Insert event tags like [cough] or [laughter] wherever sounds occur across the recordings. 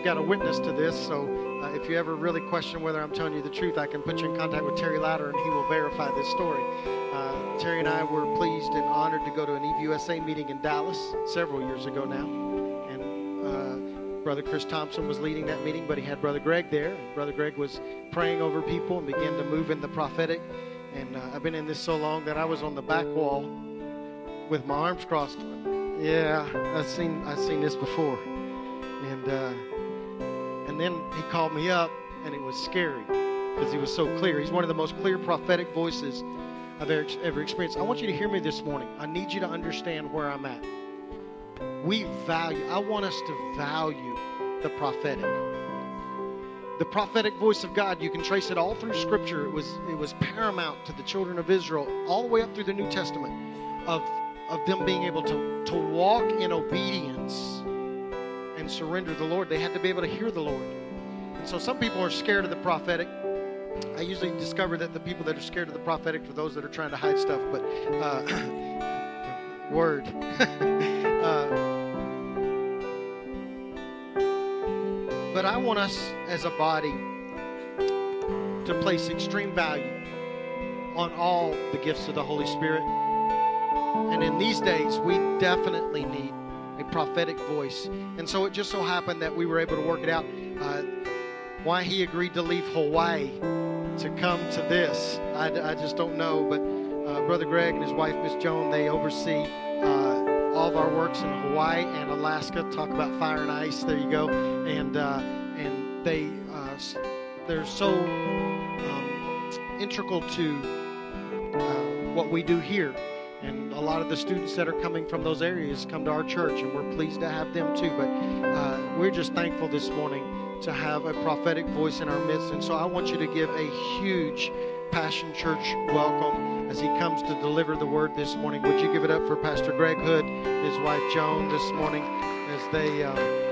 I've got a witness to this. So uh, if you ever really question whether I'm telling you the truth, I can put you in contact with Terry Louder, and he will verify this story. Uh, Terry and I were pleased and honored to go to an EVUSA meeting in Dallas several years ago now, and uh, Brother Chris Thompson was leading that meeting, but he had Brother Greg there. Brother Greg was praying over people and began to move in the prophetic. And uh, I've been in this so long that I was on the back wall with my arms crossed. Yeah, I've seen I've seen this before. And uh, and then he called me up, and it was scary because he was so clear. He's one of the most clear prophetic voices I've ever, ever experienced. I want you to hear me this morning. I need you to understand where I'm at we value i want us to value the prophetic the prophetic voice of god you can trace it all through scripture it was it was paramount to the children of israel all the way up through the new testament of of them being able to to walk in obedience and surrender the lord. They had to be able to hear the lord. And so some people are scared of the prophetic. I usually discover that the people that are scared of the prophetic are those that are trying to hide stuff but uh, [coughs] word. [laughs] Uh, But I want us as a body to place extreme value on all the gifts of the Holy Spirit. And in these days, we definitely need a prophetic voice. And so it just so happened that we were able to work it out. Uh, why he agreed to leave Hawaii to come to this, I, I just don't know. But uh, Brother Greg and his wife, Miss Joan, they oversee uh, all of our works in Hawaii and Alaska. Talk about fire and ice. There you go. And uh, and they, uh, they're so um, integral to uh, what we do here. And a lot of the students that are coming from those areas come to our church, and we're pleased to have them too. But uh, we're just thankful this morning to have a prophetic voice in our midst. And so I want you to give a huge Passion Church welcome as he comes to deliver the word this morning. Would you give it up for Pastor Greg Hood, his wife Joan, this morning as they. Uh,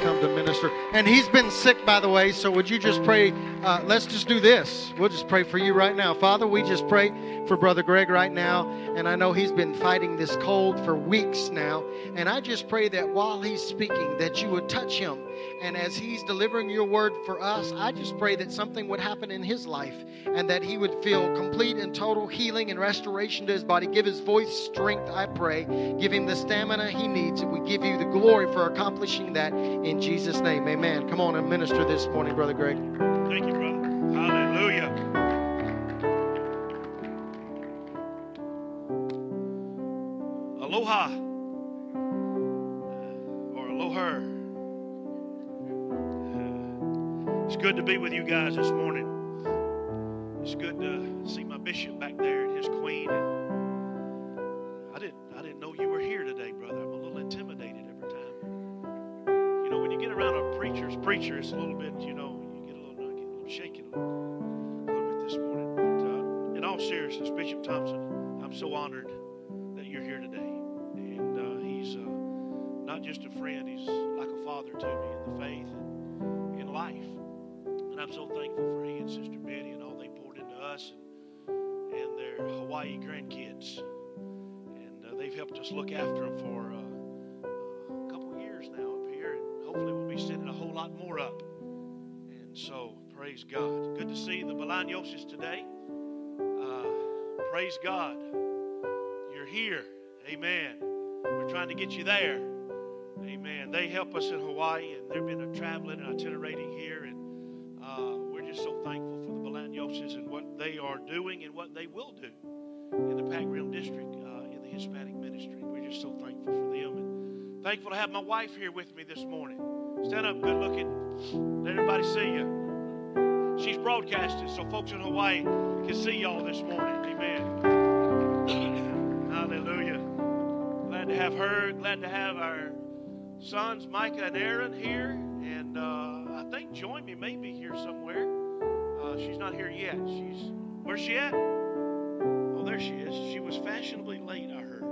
come to minister. And he's been sick, by the way. So would you just pray? Uh, let's just do this. We'll just pray for you right now. Father, we just pray for Brother Greg right now. And I know he's been fighting this cold for weeks now. And I just pray that while he's speaking, that you would touch him. And as he's delivering your word for us, I just pray that something would happen in his life and that he would feel complete and total healing and restoration to his body. Give his voice strength, I pray. Give him the stamina he needs. And we give you the glory for accomplishing that in Jesus' name. Amen. Come on and minister this morning, Brother Greg. Thank you, brother. Hallelujah. Aloha or aloha. It's good to be with you guys this morning. It's good to see my bishop back there and his queen. I didn't, I didn't know you were here today, brother. I'm a little intimidated every time. You know, when you get around a preacher's preacher, it's a little bit, you know, you get a little, get a little shaky a little, a little bit this morning. But uh, in all seriousness, Bishop Thompson, I'm so honored that you're here today. Not just a friend, he's like a father to me in the faith and in life. And I'm so thankful for he and Sister Betty and all they poured into us and, and their Hawaii grandkids. And uh, they've helped us look after them for uh, a couple years now up here, and hopefully we'll be sending a whole lot more up. And so, praise God. Good to see the Bolañoses today. Uh, praise God. You're here. Amen. We're trying to get you there. Amen. They help us in Hawaii, and they've been traveling and itinerating here, and uh, we're just so thankful for the Bolañoses and what they are doing and what they will do in the Pac Rim District uh, in the Hispanic ministry. We're just so thankful for them, and thankful to have my wife here with me this morning. Stand up, good looking. Let everybody see you. she's broadcasting so folks in Hawaii can see y'all this morning. Amen. Hallelujah. Glad to have her. Glad to have our sons, Micah and Aaron, here. And uh, I think Join may be here somewhere. Uh, she's not here yet. She's where's she at? Oh, there she is. She was fashionably late, I heard.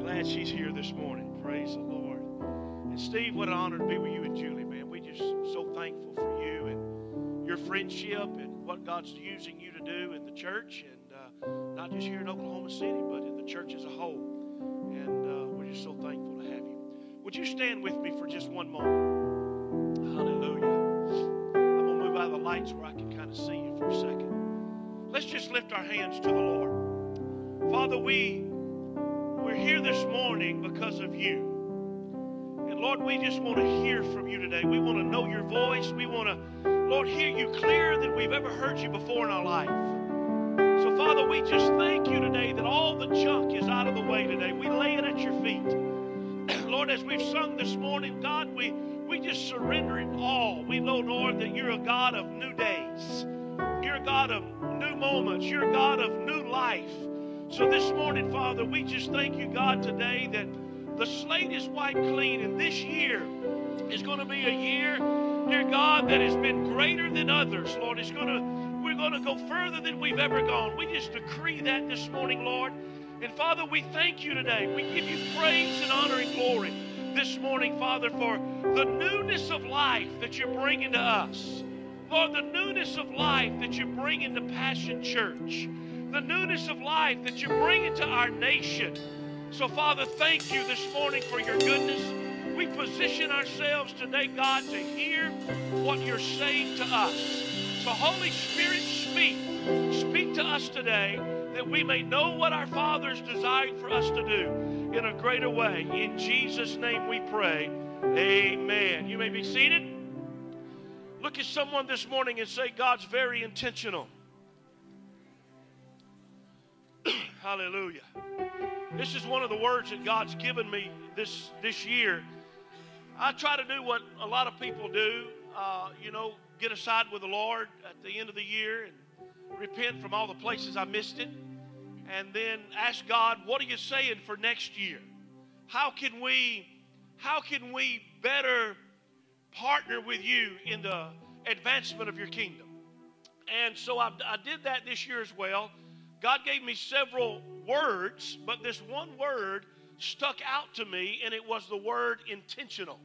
Glad she's here this morning. Praise the Lord. And Steve, what an honor to be with you and Julie, man. We just so thankful for you and your friendship and what God's using you to do in the church, and uh, not just here in Oklahoma City, but in the church as a whole. And uh, we're just so thankful to have you. Would you stand with me for just one moment? Hallelujah. I'm going to move out of the lights where I can kind of see you for a second. Let's just lift our hands to the Lord. Father, we, we're here this morning because of you. And Lord, we just want to hear from you today. We want to know your voice. We want to, Lord, hear you clearer than we've ever heard you before in our life. Father, we just thank you today that all the junk is out of the way today. We lay it at your feet. [clears throat] Lord, as we've sung this morning, God, we, we just surrender it all. We know, Lord, that you're a God of new days. You're a God of new moments. You're a God of new life. So this morning, Father, we just thank you, God, today that the slate is wiped clean, and this year is going to be a year, dear God, that has been greater than others. Lord, it's going to going to go further than we've ever gone. We just decree that this morning, Lord. And Father, we thank you today. We give you praise and honor and glory this morning, Father, for the newness of life that you're bringing to us. Lord, the newness of life that you're bringing to Passion Church, the newness of life that you're bringing to our nation. So, Father, thank you this morning for your goodness. We position ourselves today, God, to hear what you're saying to us. So, Holy Spirit, speak. Speak to us today that we may know what our Father's designed for us to do in a greater way. In Jesus' name we pray. Amen. You may be seated. Look at someone this morning and say, God's very intentional. [clears throat] Hallelujah. This is one of the words that God's given me this, this year. I try to do what a lot of people do, uh, you know, get aside with the Lord at the end of the year and repent from all the places I missed it, and then ask God, what are you saying for next year? How can we, how can we better partner with you in the advancement of your kingdom? And so I, I did that this year as well. God gave me several words, but this one word stuck out to me, and it was the word intentional.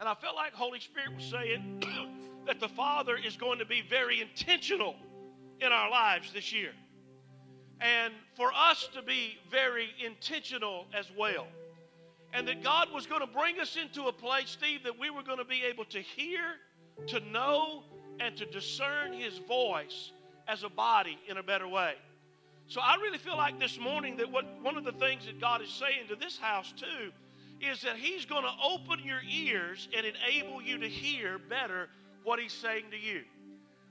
And I felt like Holy Spirit was saying [clears throat] that the Father is going to be very intentional in our lives this year. And for us to be very intentional as well. And that God was going to bring us into a place, Steve, that we were going to be able to hear, to know, and to discern His voice as a body in a better way. So I really feel like this morning that what one of the things that God is saying to this house too is that He's going to open your ears and enable you to hear better what He's saying to you.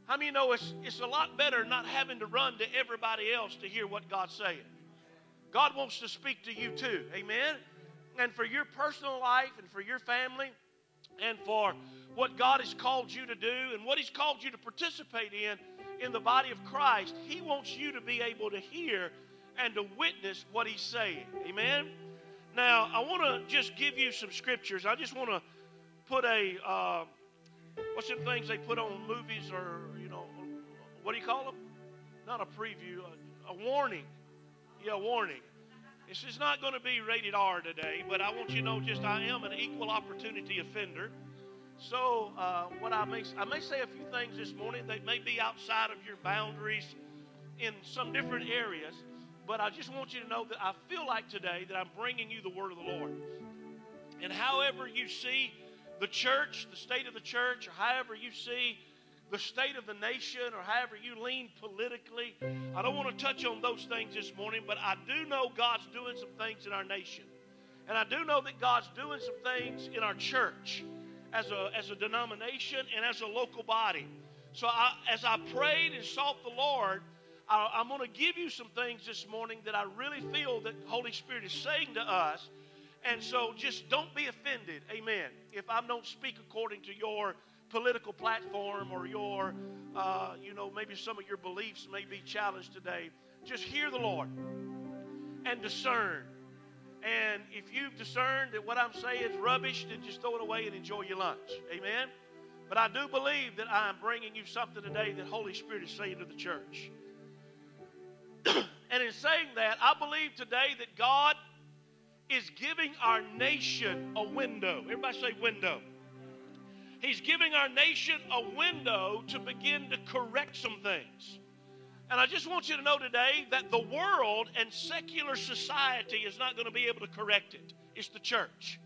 How many know it's, it's a lot better not having to run to everybody else to hear what God's saying? God wants to speak to you too. Amen? And for your personal life and for your family and for what God has called you to do and what He's called you to participate in in the body of Christ, He wants you to be able to hear and to witness what He's saying. Amen? Now, I want to just give you some scriptures. I just want to put a. Uh, What's them things they put on movies or, you know, what do you call them? Not a preview, a, a warning. Yeah, a warning. This is not going to be rated R today, but I want you to know just I am an equal opportunity offender. So, uh, what I may I may say a few things this morning that may be outside of your boundaries in some different areas, but I just want you to know that I feel like today that I'm bringing you the word of the Lord. And however you see the church, the state of the church, or however you see the state of the nation, or however you lean politically. I don't want to touch on those things this morning, but I do know God's doing some things in our nation. And I do know that God's doing some things in our church as a, as a denomination and as a local body. So I, as I prayed and sought the Lord, I, I'm going to give you some things this morning that I really feel that Holy Spirit is saying to us and so just don't be offended, amen, if I don't speak according to your political platform or your, uh, you know, maybe some of your beliefs may be challenged today. Just hear the Lord and discern. And if you've discerned that what I'm saying is rubbish, then just throw it away and enjoy your lunch. Amen? But I do believe that I'm bringing you something today that Holy Spirit is saying to the church. [clears throat] and in saying that, I believe today that God is giving our nation a window. Everybody say window. He's giving our nation a window to begin to correct some things. And I just want you to know today that the world and secular society is not going to be able to correct it. It's the church.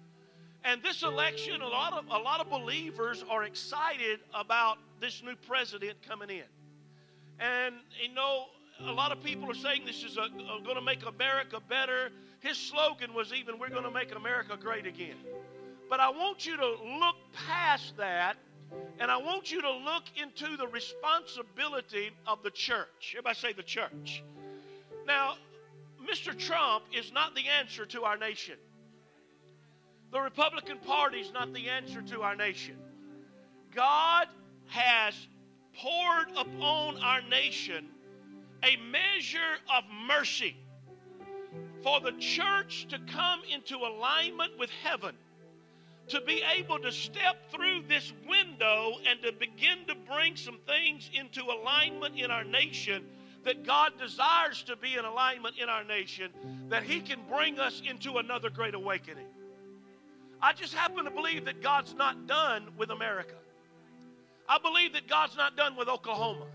And this election, a lot of a lot of believers are excited about this new president coming in. And you know, a lot of people are saying this is going to make America better. His slogan was even, "We're going to make America great again." But I want you to look past that, and I want you to look into the responsibility of the church. Everybody say the church. Now, Mr. Trump is not the answer to our nation. The Republican Party is not the answer to our nation. God has poured upon our nation a measure of mercy for the church to come into alignment with heaven, to be able to step through this window and to begin to bring some things into alignment in our nation that God desires to be in alignment in our nation, that He can bring us into another great awakening. I just happen to believe that God's not done with America. I believe that God's not done with Oklahoma.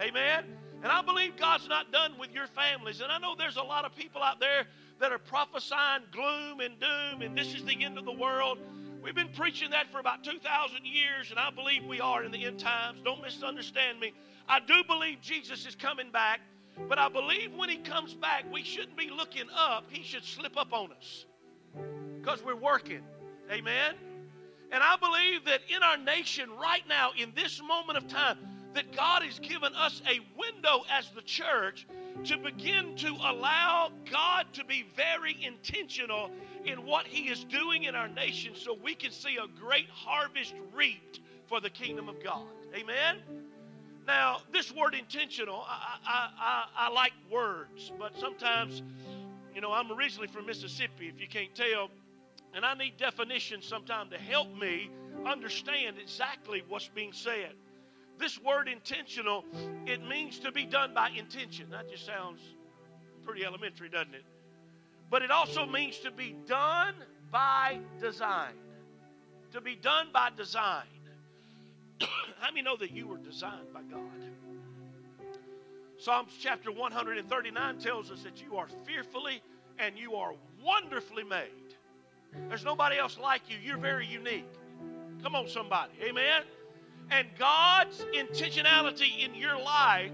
Amen. And I believe God's not done with your families. And I know there's a lot of people out there that are prophesying gloom and doom and this is the end of the world. We've been preaching that for about 2,000 years, and I believe we are in the end times. Don't misunderstand me. I do believe Jesus is coming back, but I believe when he comes back, we shouldn't be looking up. He should slip up on us because we're working. Amen. And I believe that in our nation right now, in this moment of time, that God has given us a window as the church to begin to allow God to be very intentional in what He is doing in our nation so we can see a great harvest reaped for the kingdom of God. Amen? Now, this word intentional, I, I, I, I like words, but sometimes, you know, I'm originally from Mississippi, if you can't tell. And I need definitions sometimes to help me understand exactly what's being said. This word intentional, it means to be done by intention. That just sounds pretty elementary, doesn't it? But it also means to be done by design. To be done by design. [coughs] How many know that you were designed by God? Psalms chapter 139 tells us that you are fearfully and you are wonderfully made. There's nobody else like you. You're very unique. Come on, somebody. Amen. And God's intentionality in your life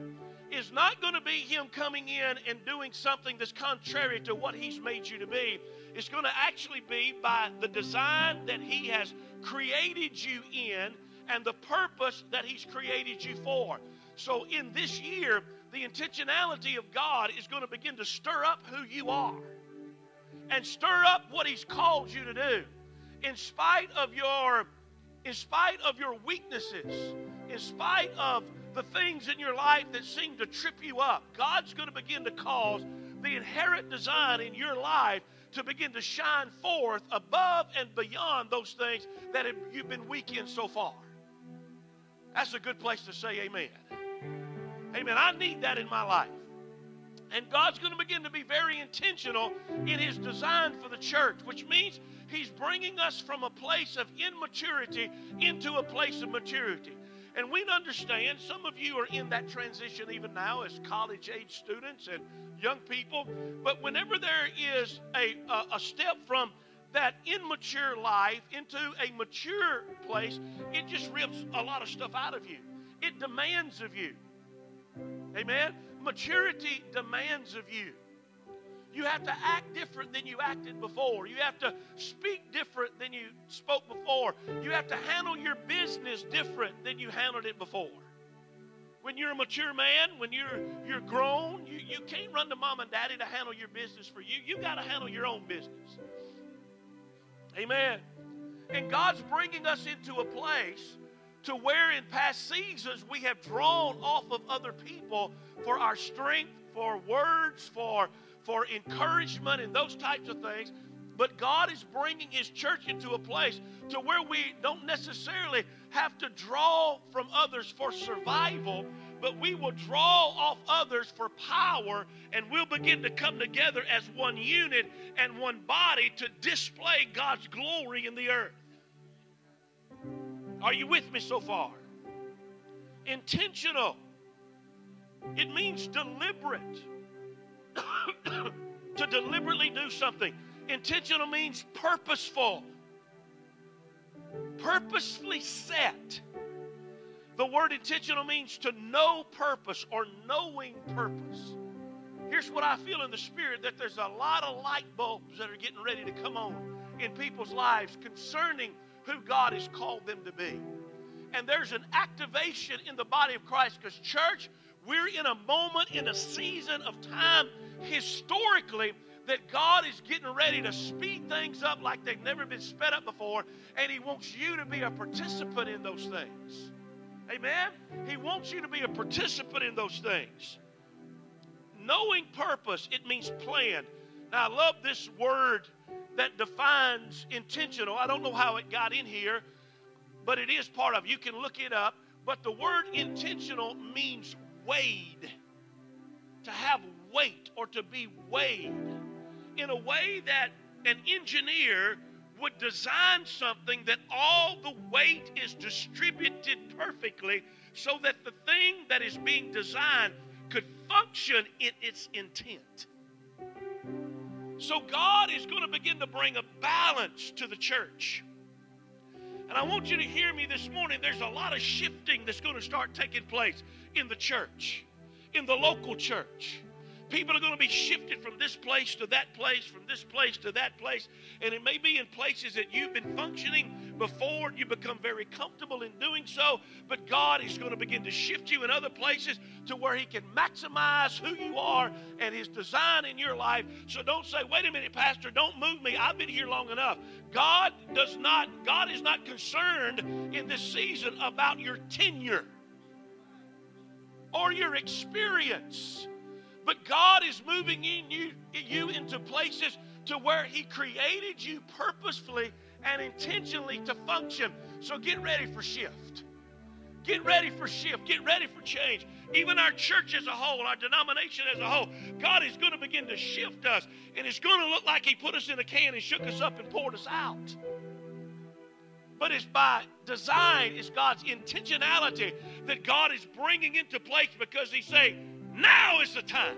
is not going to be Him coming in and doing something that's contrary to what He's made you to be. It's going to actually be by the design that He has created you in and the purpose that He's created you for. So, in this year, the intentionality of God is going to begin to stir up who you are and stir up what He's called you to do. In spite of your, in spite of your weaknesses, in spite of the things in your life that seem to trip you up, God's going to begin to cause the inherent design in your life to begin to shine forth above and beyond those things that have, you've been weak in so far. That's a good place to say amen. Amen. I need that in my life. And God's going to begin to be very intentional in His design for the church, which means He's bringing us from a place of immaturity into a place of maturity. And we understand some of you are in that transition even now as college age students and young people. But whenever there is a, a, a step from that immature life into a mature place, it just rips a lot of stuff out of you. It demands of you. Amen? Maturity demands of you. You have to act different than you acted before. You have to speak different than you spoke before. You have to handle your business different than you handled it before. When you're a mature man, when you're you're grown, you, you can't run to mom and daddy to handle your business for you. You got to handle your own business. Amen. And God's bringing us into a place to where in past seasons we have drawn off of other people for our strength, for words, for, for encouragement, and those types of things. But God is bringing His church into a place to where we don't necessarily have to draw from others for survival, but we will draw off others for power, and we'll begin to come together as one unit and one body to display God's glory in the earth. Are you with me so far? Intentional. It means deliberate. [coughs] to deliberately do something. Intentional means purposeful, purposefully set. The word intentional means to know purpose or knowing purpose. Here's what I feel in the spirit that there's a lot of light bulbs that are getting ready to come on in people's lives concerning who God has called them to be. And there's an activation in the body of Christ because, church, we're in a moment, in a season of time historically that God is getting ready to speed things up like they've never been sped up before, and He wants you to be a participant in those things. Amen? He wants you to be a participant in those things. Knowing purpose, it means plan. Now, I love this word that defines intentional. I don't know how it got in here, but it is part of. You can look it up. But the word intentional means weighed, to have weight or to be weighed in a way that an engineer would design something that all the weight is distributed perfectly so that the thing that is being designed could function in its intent. So God is going to begin to bring a balance to the church. And I want you to hear me this morning. There's a lot of shifting that's going to start taking place in the church, in the local church. People are going to be shifted from this place to that place, from this place to that place. And it may be in places that you've been functioning before, you become very comfortable in doing so. But God is going to begin to shift you in other places to where He can maximize who you are and His design in your life. So don't say, wait a minute, Pastor, don't move me. I've been here long enough. God does not, God is not concerned in this season about your tenure or your experience. But God is moving in you, you into places to where He created you purposefully and intentionally to function. So get ready for shift. Get ready for shift. Get ready for change. Even our church as a whole, our denomination as a whole, God is going to begin to shift us. And it's going to look like He put us in a can and shook us up and poured us out. But it's by design, it's God's intentionality that God is bringing into place because He's saying, now is the time.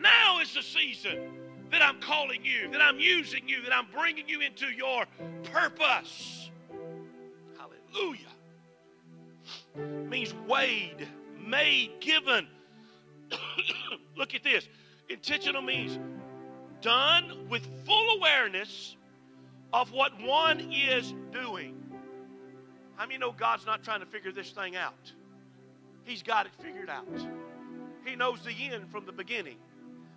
Now is the season that I'm calling you, that I'm using you, that I'm bringing you into your purpose. Hallelujah. Means weighed, made, given. [coughs] Look at this. Intentional means done with full awareness of what one is doing. How many know God's not trying to figure this thing out? He's got it figured out. He knows the end from the beginning,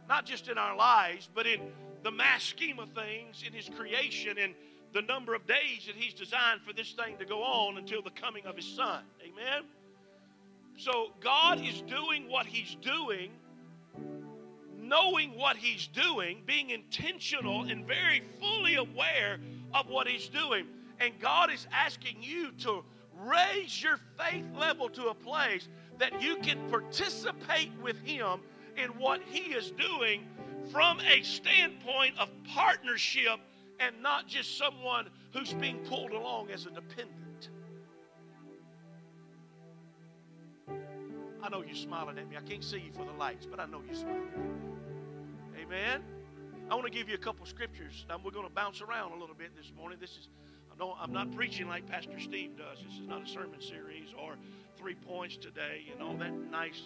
not just in our lives, but in the mass scheme of things, in His creation, and the number of days that He's designed for this thing to go on until the coming of His Son. Amen? So God is doing what He's doing, knowing what He's doing, being intentional and very fully aware of what He's doing. And God is asking you to raise your faith level to a place that you can participate with Him in what He is doing from a standpoint of partnership and not just someone who's being pulled along as a dependent. I know you're smiling at me. I can't see you for the lights, but I know you're smiling. Amen. I want to give you a couple scriptures. Now we're going to bounce around a little bit this morning. This is no, I'm not preaching like Pastor Steve does. This is not a sermon series or three points today and all that nice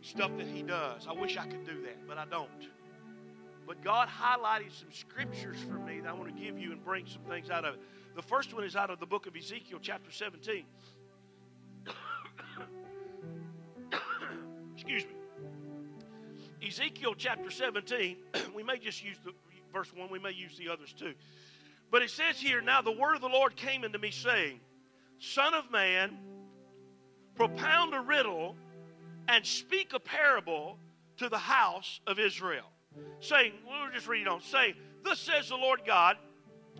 stuff that he does. I wish I could do that, but I don't. But God highlighted some scriptures for me that I want to give you and bring some things out of it. The first one is out of the book of Ezekiel, chapter 17. [coughs] Excuse me. Ezekiel chapter 17, [coughs] we may just use the verse 1, we may use the others too. But it says here, now the word of the Lord came unto me, saying, Son of man, propound a riddle and speak a parable to the house of Israel. Saying, we'll just read on, saying, Thus says the Lord God,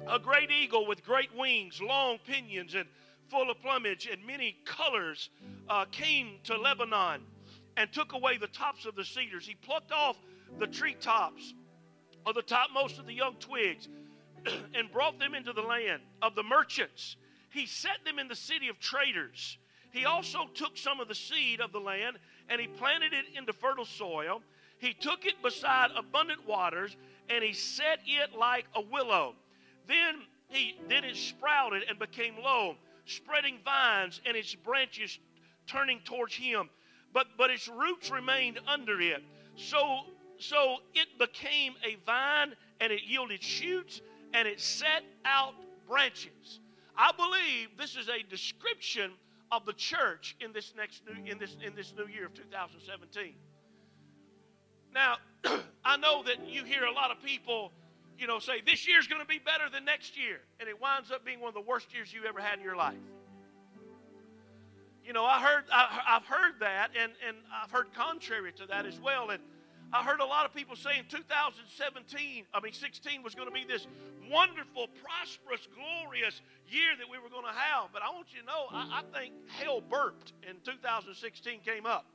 a great eagle with great wings, long pinions, and full of plumage, and many colors uh, came to Lebanon and took away the tops of the cedars. He plucked off the tree tops or the topmost of the young twigs [clears throat] and brought them into the land of the merchants. He set them in the city of traders. He also took some of the seed of the land and he planted it into fertile soil. He took it beside abundant waters and he set it like a willow. Then he then it sprouted and became low, spreading vines and its branches turning towards him. But but its roots remained under it. So so it became a vine and it yielded shoots and it set out branches. I believe this is a description of the church in this next new in this in this new year of 2017. Now, [clears throat] I know that you hear a lot of people, you know, say this year's going to be better than next year, and it winds up being one of the worst years you ever had in your life. You know, I heard I, have heard that, and and I've heard contrary to that as well, and I heard a lot of people saying 2017, I mean 16 was going to be this wonderful, prosperous, glorious year that we were going to have. But I want you to know, I, I think hell burped and 2016 came up.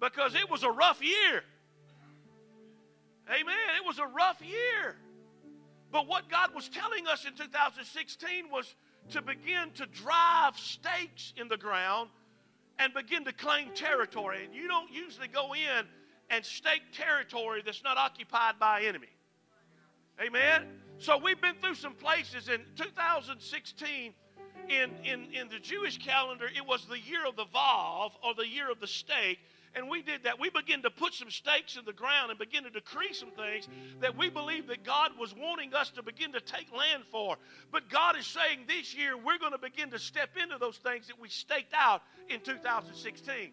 Because it was a rough year. Amen. It was a rough year. But what God was telling us in 2016 was to begin to drive stakes in the ground and begin to claim territory. And you don't usually go in and stake territory that's not occupied by enemy. Amen? So we've been through some places in 2016. In, in, in the Jewish calendar, it was the year of the Vav or the year of the stake. And we did that. We began to put some stakes in the ground and begin to decree some things that we believe that God was wanting us to begin to take land for. But God is saying this year we're going to begin to step into those things that we staked out in 2016.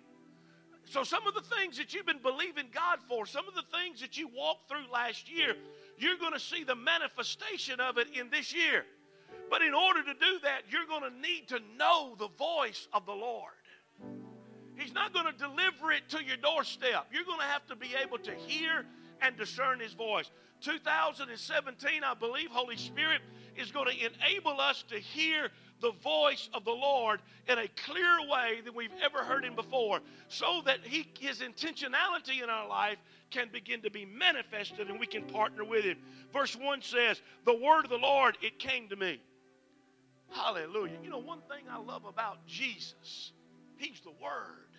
So, some of the things that you've been believing God for, some of the things that you walked through last year, you're going to see the manifestation of it in this year. But in order to do that, you're going to need to know the voice of the Lord. He's not going to deliver it to your doorstep. You're going to have to be able to hear and discern His voice. 2017, I believe, Holy Spirit is going to enable us to hear the voice of the Lord in a clearer way than we've ever heard Him before, so that he, His intentionality in our life can begin to be manifested and we can partner with Him. Verse 1 says, The word of the Lord, it came to me. Hallelujah. You know, one thing I love about Jesus, He's the Word.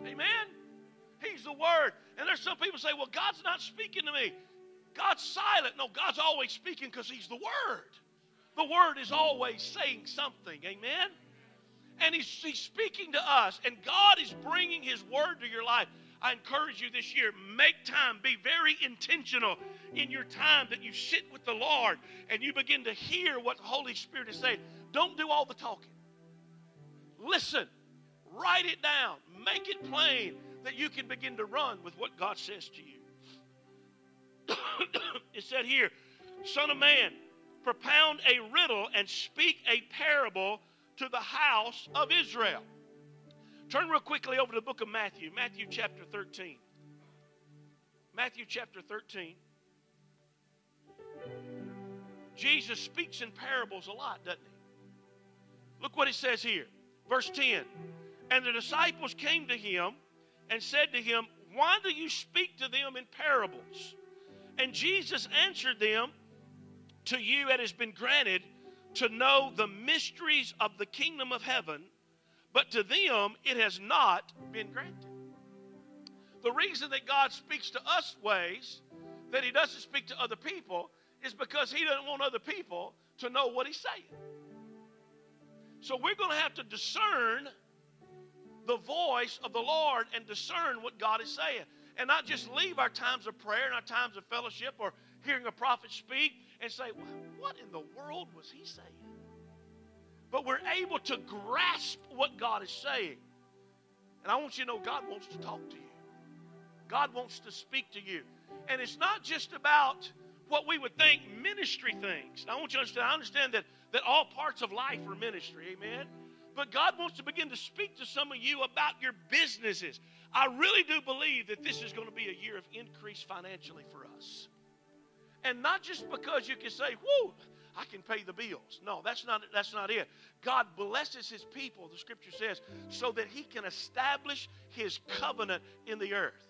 Amen? He's the Word. And there's some people say, well, God's not speaking to me. God's silent. No, God's always speaking because He's the Word. The Word is always saying something. Amen? And he's, he's speaking to us, and God is bringing His Word to your life. I encourage you this year, make time, be very intentional in your time that you sit with the Lord and you begin to hear what the Holy Spirit is saying. Don't do all the talking. Listen, write it down, make it plain that you can begin to run with what God says to you. [coughs] it said here, Son of man, propound a riddle and speak a parable to the house of Israel. Turn real quickly over to the book of Matthew, Matthew chapter 13. Matthew chapter 13. Jesus speaks in parables a lot, doesn't he? Look what it says here. Verse 10. And the disciples came to him and said to him, Why do you speak to them in parables? And Jesus answered them, To you it has been granted to know the mysteries of the kingdom of heaven, but to them it has not been granted. The reason that God speaks to us ways that He doesn't speak to other people is because He doesn't want other people to know what He's saying. So we're going to have to discern the voice of the Lord and discern what God is saying. And not just leave our times of prayer and our times of fellowship or hearing a prophet speak and say, What in the world was he saying? But we're able to grasp what God is saying. And I want you to know God wants to talk to you, God wants to speak to you. And it's not just about what we would think ministry things. Now, I want you to understand, I understand that, that all parts of life are ministry, amen? But God wants to begin to speak to some of you about your businesses. I really do believe that this is going to be a year of increase financially for us. And not just because you can say, whoo, I can pay the bills. No, that's not, that's not it. God blesses his people, the scripture says, so that he can establish his covenant in the earth.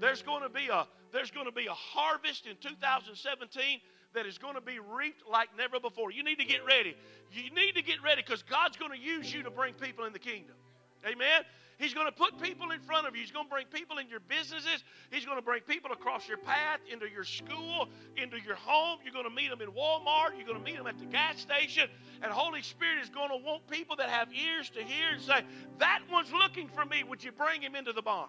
There's going to be a there's going to be a harvest in 2017 that is going to be reaped like never before. You need to get ready. You need to get ready because God's going to use you to bring people in the kingdom. Amen. He's going to put people in front of you. He's going to bring people in your businesses. He's going to bring people across your path, into your school, into your home. You're going to meet them in Walmart. You're going to meet them at the gas station. And Holy Spirit is going to want people that have ears to hear and say, That one's looking for me. Would you bring him into the barn?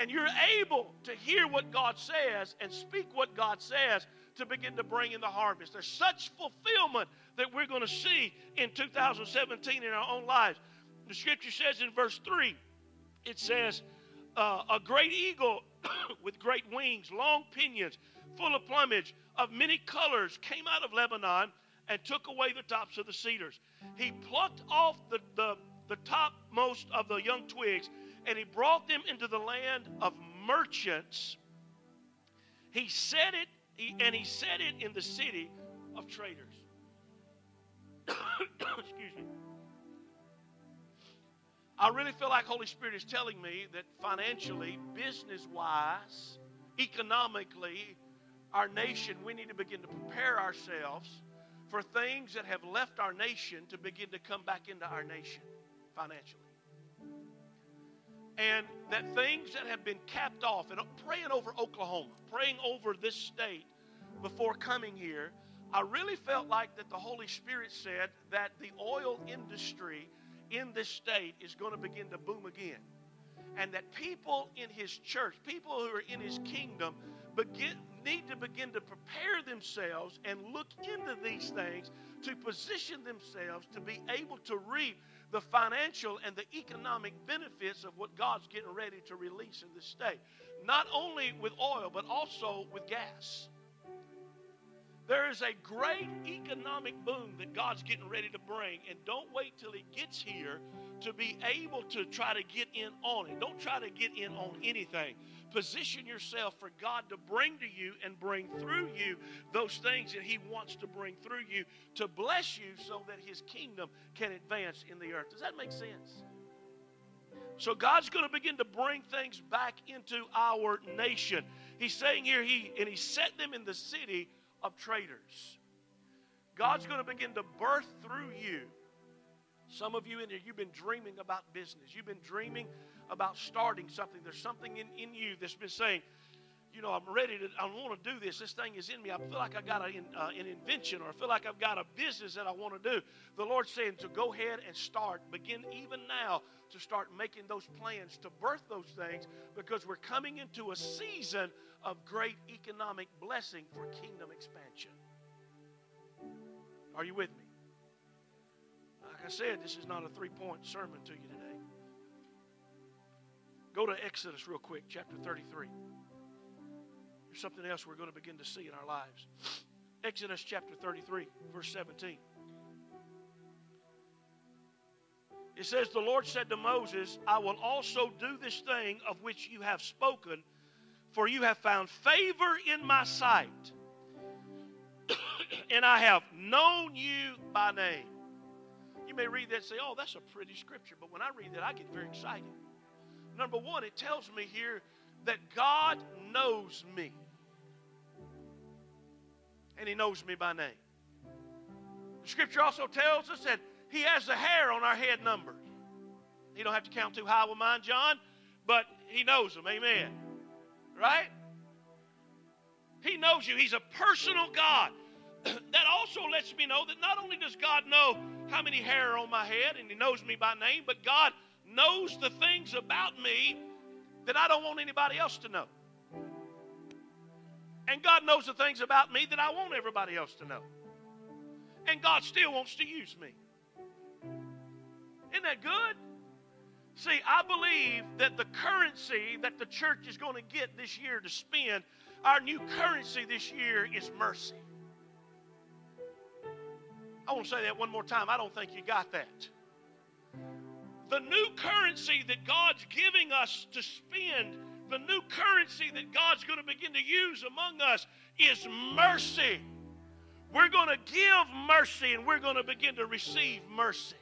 and you're able to hear what God says and speak what God says to begin to bring in the harvest. There's such fulfillment that we're going to see in 2017 in our own lives. The scripture says in verse 3, it says, uh, A great eagle [coughs] with great wings, long pinions, full of plumage, of many colors, came out of Lebanon and took away the tops of the cedars. He plucked off the, the, the topmost of the young twigs and he brought them into the land of merchants. He set it, he, and he set it in the city of traders. [coughs] Excuse me. I really feel like Holy Spirit is telling me that financially, business wise, economically, our nation, we need to begin to prepare ourselves for things that have left our nation to begin to come back into our nation financially. And that things that have been capped off, and praying over Oklahoma, praying over this state before coming here, I really felt like that the Holy Spirit said that the oil industry in this state is going to begin to boom again. And that people in his church, people who are in his kingdom, begin, need to begin to prepare themselves and look into these things to position themselves to be able to reap the financial and the economic benefits of what God's getting ready to release in this state. Not only with oil, but also with gas. There is a great economic boom that God's getting ready to bring, and don't wait till He gets here to be able to try to get in on it. Don't try to get in on anything. Position yourself for God to bring to you and bring through you those things that He wants to bring through you to bless you so that His kingdom can advance in the earth. Does that make sense? So God's going to begin to bring things back into our nation. He's saying here, He and He set them in the city of traders. God's going to begin to birth through you. Some of you in here, you've been dreaming about business. You've been dreaming about starting something. There's something in, in you that's been saying, you know, I'm ready to, I want to do this. This thing is in me. I feel like I got a, uh, an invention or I feel like I've got a business that I want to do. The Lord's saying to go ahead and start. Begin even now to start making those plans to birth those things because we're coming into a season of great economic blessing for kingdom expansion. Are you with me? Like I said, this is not a three point sermon to you today. Go to Exodus real quick, chapter 33. There's something else we're going to begin to see in our lives. Exodus chapter 33, verse 17. It says, The Lord said to Moses, I will also do this thing of which you have spoken, for you have found favor in my sight, [coughs] and I have known you by name. You may read that and say, Oh, that's a pretty scripture. But when I read that, I get very excited. Number one, it tells me here that God knows me. And He knows me by name. The scripture also tells us that He has the hair on our head numbered. He don't have to count too high with mine, John, but He knows them. Amen. Right? He knows you. He's a personal God. [clears throat] that also lets me know that not only does God know how many hair are on my head and He knows me by name, but God knows the things about me that I don't want anybody else to know. And God knows the things about me that I want everybody else to know. And God still wants to use me. Isn't that good? See, I believe that the currency that the church is going to get this year to spend our new currency this year is mercy. I want to say that one more time. I don't think you got that. The new currency that God's giving us to spend, the new currency that God's going to begin to use among us is mercy. We're going to give mercy and we're going to begin to receive mercy.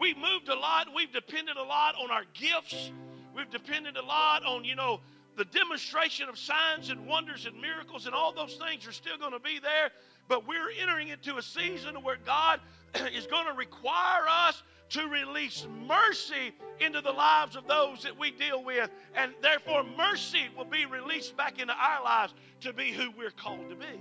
We've moved a lot, we've depended a lot on our gifts, we've depended a lot on, you know, the demonstration of signs and wonders and miracles and all those things are still going to be there. But we're entering into a season where God [clears throat] is going to require us to release mercy into the lives of those that we deal with. And therefore, mercy will be released back into our lives to be who we're called to be.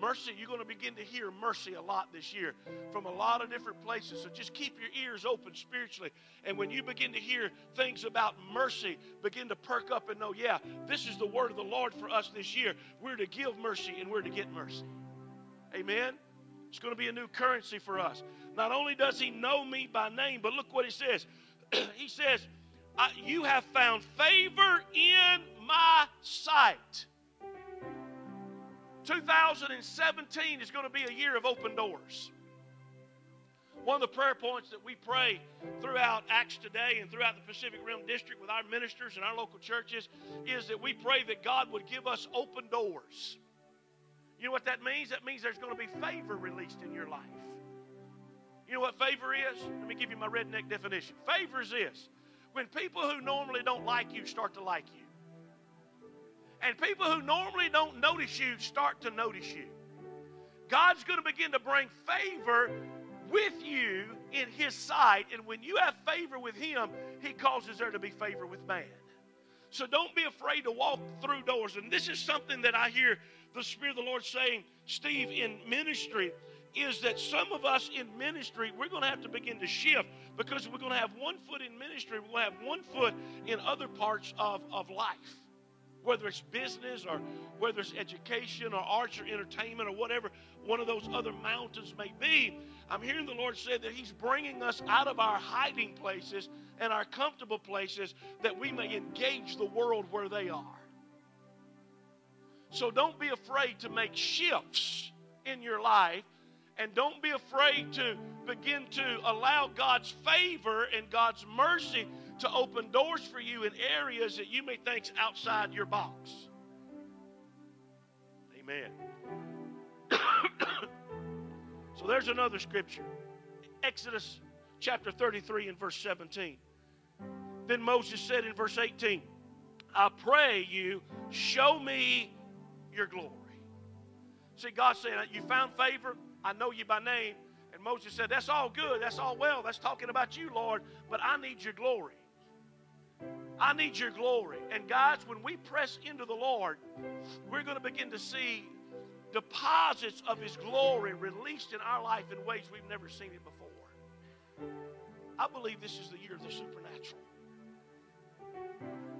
Mercy, you're going to begin to hear mercy a lot this year from a lot of different places. So just keep your ears open spiritually. And when you begin to hear things about mercy, begin to perk up and know, yeah, this is the word of the Lord for us this year. We're to give mercy and we're to get mercy. Amen? It's going to be a new currency for us. Not only does he know me by name, but look what he says. [clears throat] he says, You have found favor in my sight. 2017 is going to be a year of open doors. One of the prayer points that we pray throughout Acts today and throughout the Pacific Rim District with our ministers and our local churches is that we pray that God would give us open doors. You know what that means? That means there's going to be favor released in your life. You know what favor is? Let me give you my redneck definition. Favor is this when people who normally don't like you start to like you. And people who normally don't notice you start to notice you. God's going to begin to bring favor with you in His sight. And when you have favor with Him, He causes there to be favor with man. So don't be afraid to walk through doors. And this is something that I hear the Spirit of the Lord saying, Steve, in ministry, is that some of us in ministry, we're going to have to begin to shift because we're going to have one foot in ministry, to have one foot in other parts of, of life whether it's business or whether it's education or arts or entertainment or whatever one of those other mountains may be, I'm hearing the Lord say that He's bringing us out of our hiding places and our comfortable places that we may engage the world where they are. So don't be afraid to make shifts in your life and don't be afraid to begin to allow God's favor and God's mercy to open doors for you in areas that you may think's outside your box. Amen. [coughs] so there's another scripture. Exodus chapter 33 and verse 17. Then Moses said in verse 18, I pray you, show me your glory. See, God said, You found favor, I know you by name. And Moses said, That's all good. That's all well. That's talking about you, Lord. But I need your glory. I need your glory. And guys, when we press into the Lord, we're going to begin to see deposits of His glory released in our life in ways we've never seen it before. I believe this is the year of the supernatural.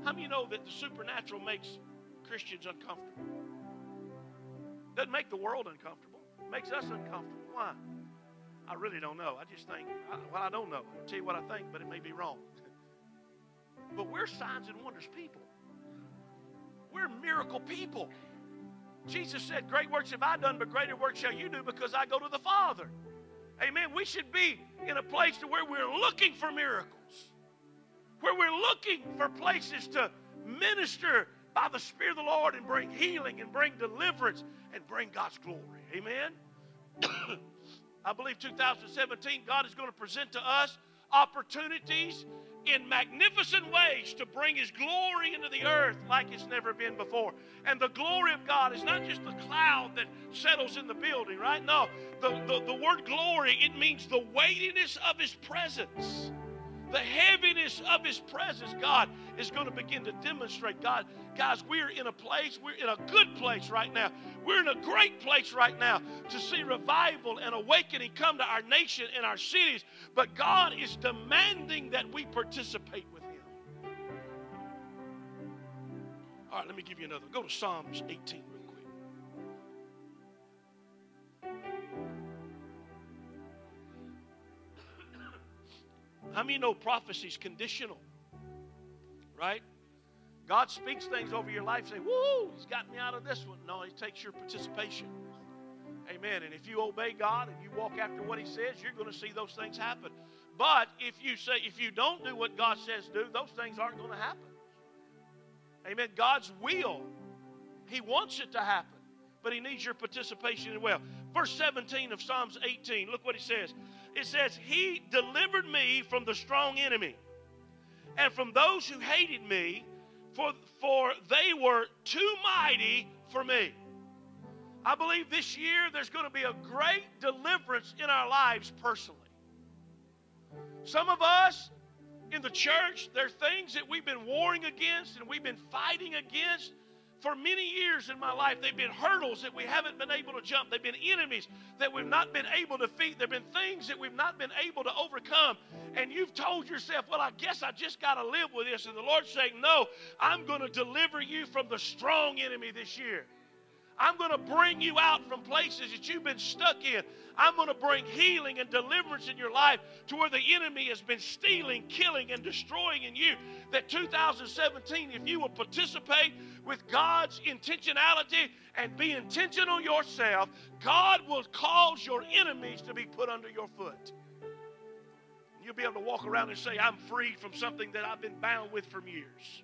How many know that the supernatural makes Christians uncomfortable? Doesn't make the world uncomfortable makes us uncomfortable. Why? I really don't know. I just think, well, I don't know. I'll tell you what I think, but it may be wrong. [laughs] but we're signs and wonders people. We're miracle people. Jesus said, Great works have I done, but greater works shall you do because I go to the Father. Amen. We should be in a place to where we're looking for miracles, where we're looking for places to minister by the Spirit of the Lord and bring healing and bring deliverance and bring God's glory. Amen. [coughs] I believe 2017, God is going to present to us opportunities in magnificent ways to bring His glory into the earth like it's never been before. And the glory of God is not just the cloud that settles in the building, right? No, the, the, the word glory, it means the weightiness of His presence the heaviness of his presence, God is going to begin to demonstrate. God, guys, we're in a place, we're in a good place right now. We're in a great place right now to see revival and awakening come to our nation and our cities. But God is demanding that we participate with him. All right, let me give you another. Go to Psalms 18 How many know prophecy is conditional? Right? God speaks things over your life, say, Woo, He's got me out of this one. No, He takes your participation. Amen. And if you obey God and you walk after what He says, you're going to see those things happen. But if you say if you don't do what God says do, those things aren't going to happen. Amen. God's will, He wants it to happen, but He needs your participation as well. Verse 17 of Psalms 18, look what He says. It says, He delivered me from the strong enemy and from those who hated me, for, for they were too mighty for me. I believe this year there's going to be a great deliverance in our lives personally. Some of us in the church, there are things that we've been warring against and we've been fighting against for many years in my life. They've been hurdles that we haven't been able to jump. They've been enemies that we've not been able to defeat. There have been things that we've not been able to overcome. And you've told yourself, well, I guess I just got to live with this. And the Lord's saying, no, I'm going to deliver you from the strong enemy this year. I'm going to bring you out from places that you've been stuck in. I'm going to bring healing and deliverance in your life to where the enemy has been stealing, killing, and destroying in you. That 2017, if you will participate with God's intentionality and be intentional yourself, God will cause your enemies to be put under your foot. You'll be able to walk around and say, I'm freed from something that I've been bound with for years.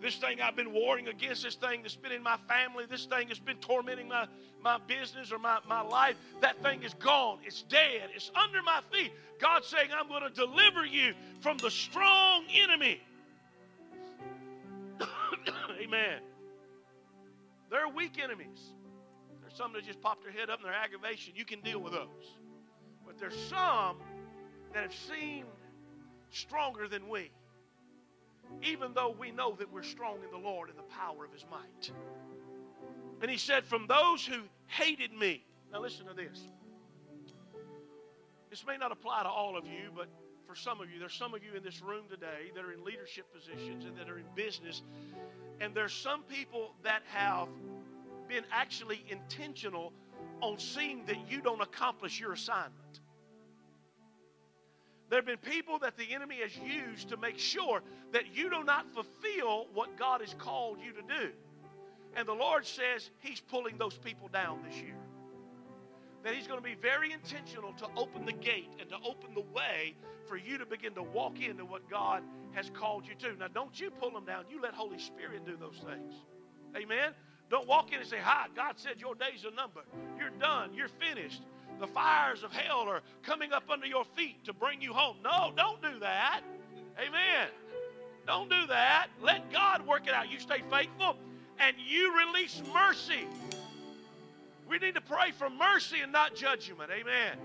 This thing I've been warring against, this thing that's been in my family, this thing that's been tormenting my, my business or my, my life, that thing is gone. It's dead. It's under my feet. God's saying, I'm going to deliver you from the strong enemy. [coughs] Amen. There are weak enemies. There's some that just pop their head up in their aggravation. You can deal with those. But there's some that have seemed stronger than we even though we know that we're strong in the Lord and the power of His might. And He said, From those who hated me. Now, listen to this. This may not apply to all of you, but for some of you, there's some of you in this room today that are in leadership positions and that are in business. And there's some people that have been actually intentional on seeing that you don't accomplish your assignment. There have been people that the enemy has used to make sure that you do not fulfill what God has called you to do. And the Lord says He's pulling those people down this year. That He's going to be very intentional to open the gate and to open the way for you to begin to walk into what God has called you to. Now, don't you pull them down. You let Holy Spirit do those things. Amen? Don't walk in and say, Hi, God said your days are numbered. You're done. You're finished the fires of hell are coming up under your feet to bring you home. No, don't do that. Amen. Don't do that. Let God work it out. You stay faithful and you release mercy. We need to pray for mercy and not judgment. Amen.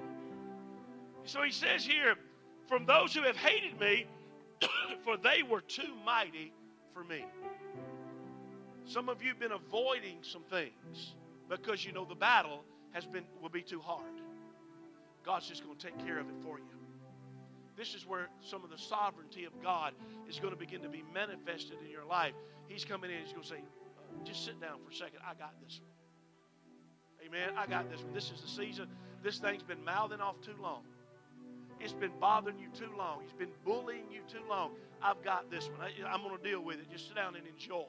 So he says here, from those who have hated me, [coughs] for they were too mighty for me. Some of you have been avoiding some things because you know the battle has been will be too hard. God's just going to take care of it for you. This is where some of the sovereignty of God is going to begin to be manifested in your life. He's coming in, he's going to say, uh, just sit down for a second. I got this one. Amen. I got this one. This is the season. This thing's been mouthing off too long. It's been bothering you too long. He's been bullying you too long. I've got this one. I, am going to deal with it. Just sit down and enjoy.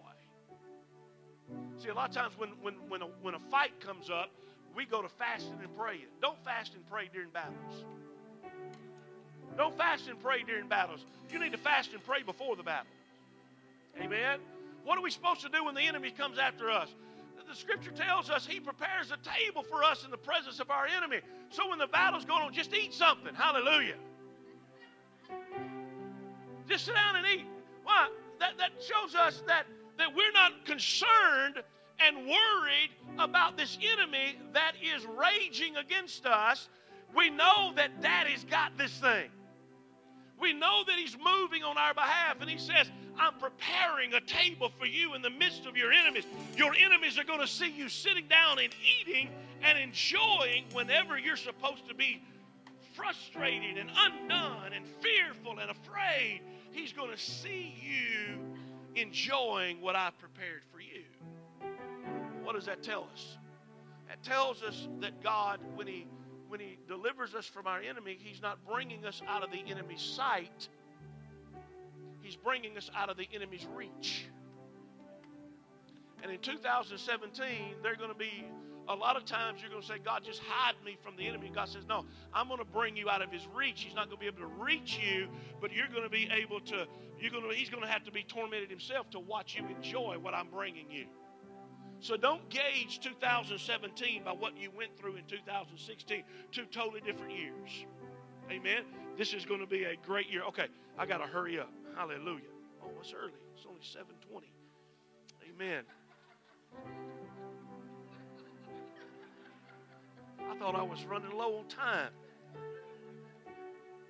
See, a lot of times when, when, when, a, when a fight comes up, we go to fasting and praying. Don't fast and pray during battles. Don't fast and pray during battles. You need to fast and pray before the battle. Amen. What are we supposed to do when the enemy comes after us? The scripture tells us he prepares a table for us in the presence of our enemy. So when the battle's going on, just eat something. Hallelujah. Just sit down and eat. Why? That, that shows us that, that we're not concerned and worried about this enemy that is raging against us, we know that Daddy's got this thing. We know that He's moving on our behalf, and He says, I'm preparing a table for you in the midst of your enemies. Your enemies are going to see you sitting down and eating and enjoying whenever you're supposed to be frustrated and undone and fearful and afraid. He's going to see you enjoying what I've prepared for you. What does that tell us? That tells us that God, when He when He delivers us from our enemy, He's not bringing us out of the enemy's sight. He's bringing us out of the enemy's reach. And in 2017, there are going to be a lot of times you're going to say, God, just hide me from the enemy. God says, No, I'm going to bring you out of his reach. He's not going to be able to reach you, but you're going to be able to, you're going to, he's going to have to be tormented himself to watch you enjoy what I'm bringing you. So don't gauge 2017 by what you went through in 2016. Two totally different years. Amen. This is going to be a great year. Okay, I got to hurry up. Hallelujah. Oh, it's early. It's only 7:20. Amen. I thought I was running low on time.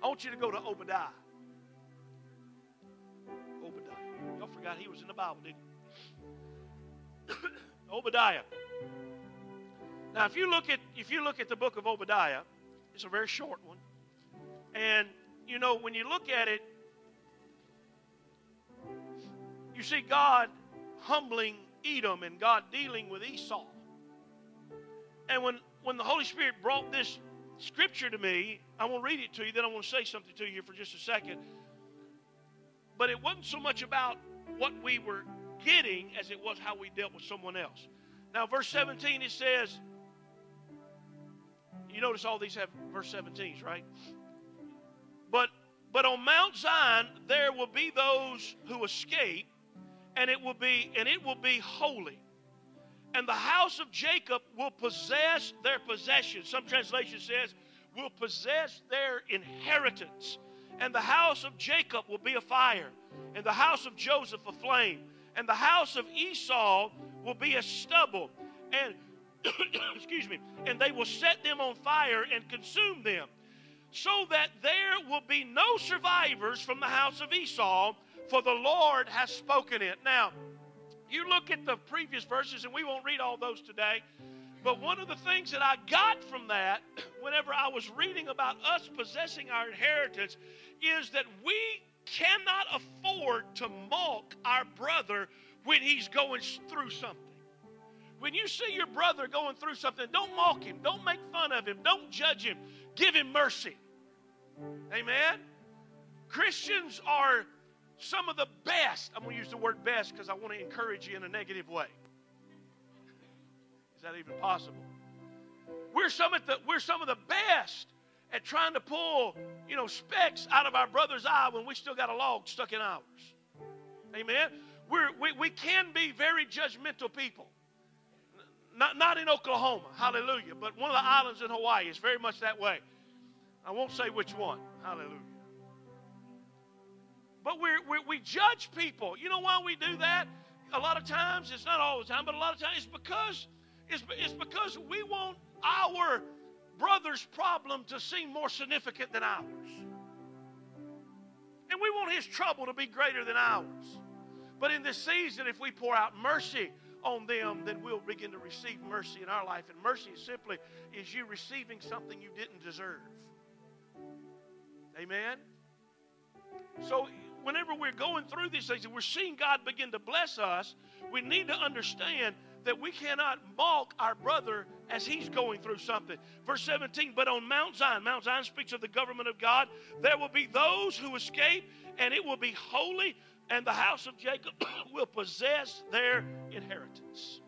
I want you to go to Obadiah. Obadiah. Y'all forgot he was in the Bible, didn't you? [coughs] Obadiah. Now, if you look at if you look at the book of Obadiah, it's a very short one. And you know, when you look at it, you see God humbling Edom and God dealing with Esau. And when when the Holy Spirit brought this scripture to me, I want to read it to you, then I want to say something to you for just a second. But it wasn't so much about what we were getting as it was how we dealt with someone else. Now, verse 17, it says, you notice all these have verse 17s, right? But but on Mount Zion there will be those who escape, and it will be and it will be holy and the house of Jacob will possess their possession. Some translation says, will possess their inheritance. And the house of Jacob will be a fire, and the house of Joseph a flame, and the house of Esau will be a stubble. And [coughs] excuse me, and they will set them on fire and consume them, so that there will be no survivors from the house of Esau, for the Lord has spoken it. Now, you look at the previous verses, and we won't read all those today. But one of the things that I got from that, [coughs] whenever I was reading about us possessing our inheritance, is that we cannot afford to mock our brother when he's going through something. When you see your brother going through something, don't mock him, don't make fun of him, don't judge him, give him mercy. Amen? Christians are some of the best. I'm going to use the word best because I want to encourage you in a negative way. Is that even possible? We're some of the we're some of the best at trying to pull, you know, specks out of our brother's eye when we still got a log stuck in ours. Amen. We're, we we can be very judgmental people. Not not in Oklahoma, hallelujah, but one of the islands in Hawaii is very much that way. I won't say which one. Hallelujah. But we we judge people. You know why we do that? A lot of times, it's not all the time, but a lot of times it's because it's, it's because we want our brother's problem to seem more significant than ours. And we want his trouble to be greater than ours. But in this season, if we pour out mercy on them, then we'll begin to receive mercy in our life. And mercy is simply is you receiving something you didn't deserve. Amen. So whenever we're going through these things and we're seeing God begin to bless us, we need to understand that we cannot mock our brother as he's going through something. Verse 17, but on Mount Zion, Mount Zion speaks of the government of God, there will be those who escape, and it will be holy, and the house of Jacob [coughs] will possess their inheritance.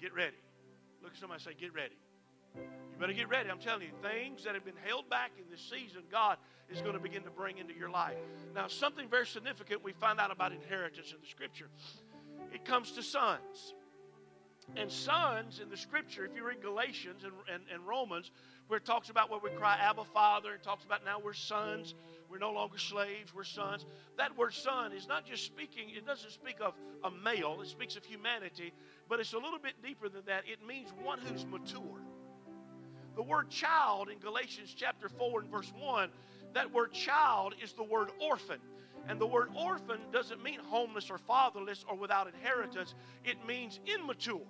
Get ready. Look at somebody say, Get ready. You better get ready. I'm telling you, things that have been held back in this season, God is going to begin to bring into your life. Now, something very significant we find out about inheritance in the scripture it comes to sons. And sons in the scripture, if you read Galatians and, and, and Romans, where it talks about where we cry, Abba, Father, and talks about now we're sons, we're no longer slaves, we're sons. That word son is not just speaking, it doesn't speak of a male, it speaks of humanity, but it's a little bit deeper than that. It means one who's mature. The word child in Galatians chapter 4 and verse 1, that word child is the word orphan. And the word orphan doesn't mean homeless or fatherless or without inheritance, it means immature.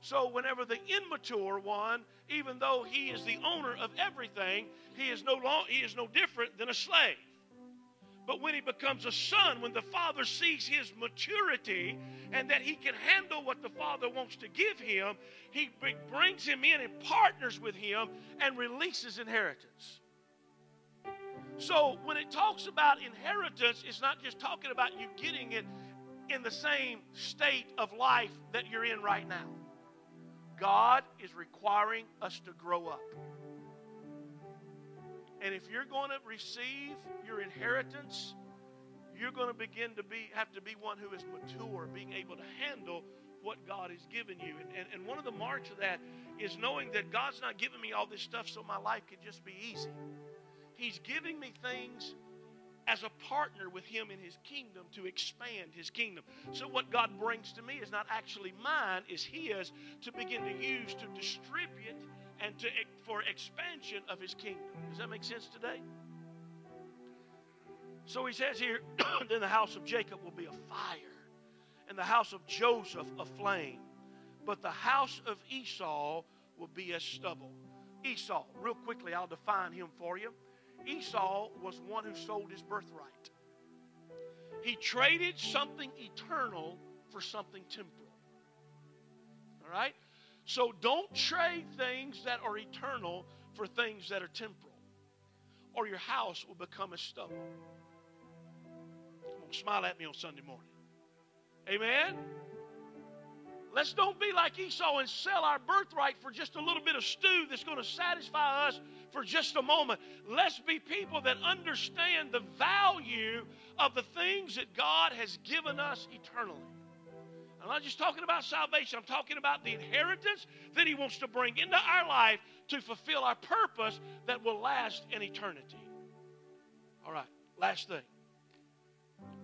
So, whenever the immature one, even though he is the owner of everything, he is no, long, he is no different than a slave. But when he becomes a son, when the father sees his maturity and that he can handle what the father wants to give him, he brings him in and partners with him and releases inheritance. So when it talks about inheritance, it's not just talking about you getting it in the same state of life that you're in right now. God is requiring us to grow up. And if you're going to receive your inheritance, you're going to begin to be have to be one who is mature, being able to handle what God has given you. And, and, and one of the marks of that is knowing that God's not giving me all this stuff so my life can just be easy. He's giving me things as a partner with Him in His kingdom to expand His kingdom. So, what God brings to me is not actually mine, is His to begin to use to distribute and to, for expansion of His kingdom. Does that make sense today? So He says here, [clears throat] then the house of Jacob will be a fire, and the house of Joseph a flame, but the house of Esau will be as stubble. Esau, real quickly, I'll define him for you. Esau was one who sold his birthright. He traded something eternal for something temporal. All right? So don't trade things that are eternal for things that are temporal, or your house will become a stubble. Come on, Smile at me on Sunday morning. Amen? Let's don't be like Esau and sell our birthright for just a little bit of stew that's going to satisfy us for just a moment. Let's be people that understand the value of the things that God has given us eternally. I'm not just talking about salvation, I'm talking about the inheritance that He wants to bring into our life to fulfill our purpose that will last in eternity. All right, last thing.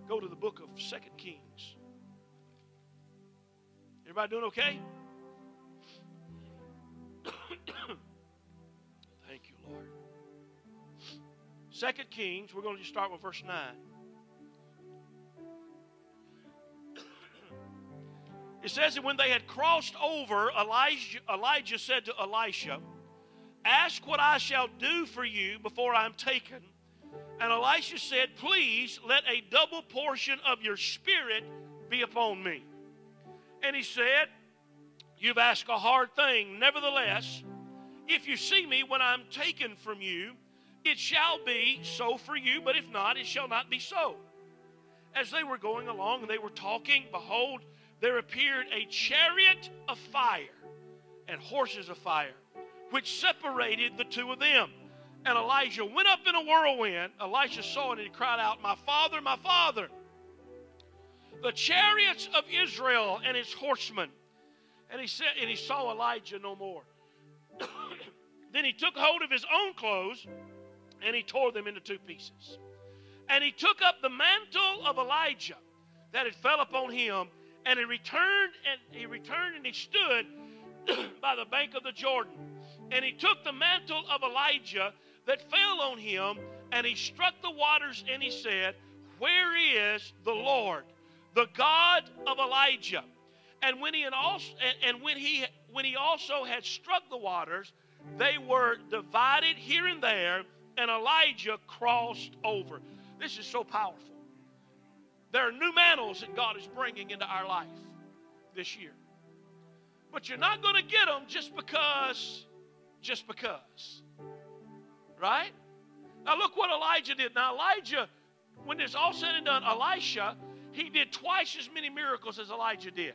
Go to the book of Second Kings. Everybody doing okay? [coughs] Thank you, Lord. Second Kings, we're going to start with verse 9. [coughs] It says that when they had crossed over, Elijah, Elijah said to Elisha, Ask what I shall do for you before I am taken. And Elisha said, Please let a double portion of your spirit be upon me. And he said, You've asked a hard thing. Nevertheless, if you see me when I'm taken from you, it shall be so for you, but if not, it shall not be so. As they were going along and they were talking, behold, there appeared a chariot of fire and horses of fire, which separated the two of them. And Elijah went up in a whirlwind. Elisha saw it and he cried out, My father, my father the chariots of Israel and its horsemen. And he said, and he saw Elijah no more. [coughs] then he took hold of his own clothes and he tore them into two pieces. And he took up the mantle of Elijah that had fell upon him, and he returned and he returned and he stood [coughs] by the bank of the Jordan. And he took the mantle of Elijah that fell on him, and he struck the waters, and he said, Where is the Lord? The God of Elijah. And when he had also and when he when he also had struck the waters, they were divided here and there, and Elijah crossed over. This is so powerful. There are new mantles that God is bringing into our life this year. But you're not going to get them just because, just because. Right? Now look what Elijah did. Now, Elijah, when it's all said and done, Elisha he did twice as many miracles as Elijah did.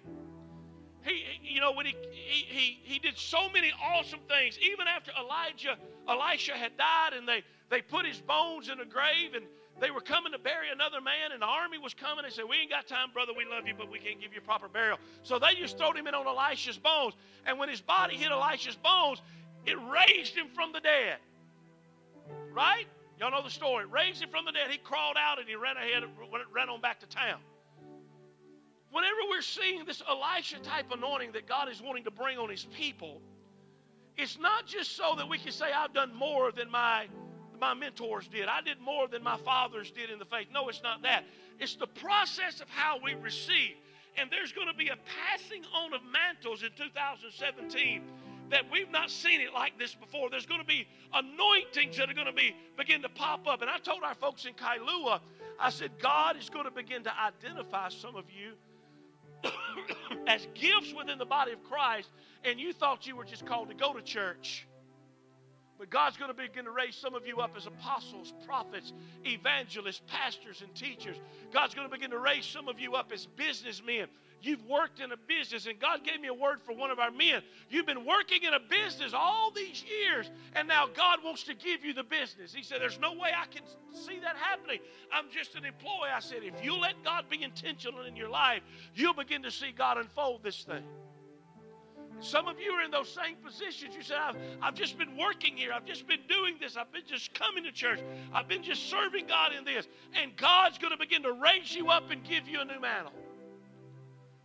He, you know, when he, he, he, he did so many awesome things, even after Elijah, Elisha had died and they, they put his bones in a grave and they were coming to bury another man and the army was coming. They said, We ain't got time, brother. We love you, but we can't give you a proper burial. So they just threw him in on Elisha's bones. And when his body hit Elisha's bones, it raised him from the dead. Right? Y'all know the story. Raised him from the dead. He crawled out and he ran ahead, ran on back to town. Whenever we're seeing this Elisha type anointing that God is wanting to bring on his people, it's not just so that we can say, I've done more than my, my mentors did. I did more than my fathers did in the faith. No, it's not that. It's the process of how we receive. And there's going to be a passing on of mantles in 2017 that we've not seen it like this before. There's going to be anointings that are going to be begin to pop up. And I told our folks in Kailua, I said, God is going to begin to identify some of you [coughs] as gifts within the body of Christ, and you thought you were just called to go to church. But God's going to begin to raise some of you up as apostles, prophets, evangelists, pastors, and teachers. God's going to begin to raise some of you up as businessmen. You've worked in a business, and God gave me a word for one of our men. You've been working in a business all these years, and now God wants to give you the business. He said, There's no way I can see that happening. I'm just an employee. I said, If you let God be intentional in your life, you'll begin to see God unfold this thing. Some of you are in those same positions. You said, I've, I've just been working here. I've just been doing this. I've been just coming to church. I've been just serving God in this. And God's going to begin to raise you up and give you a new mantle.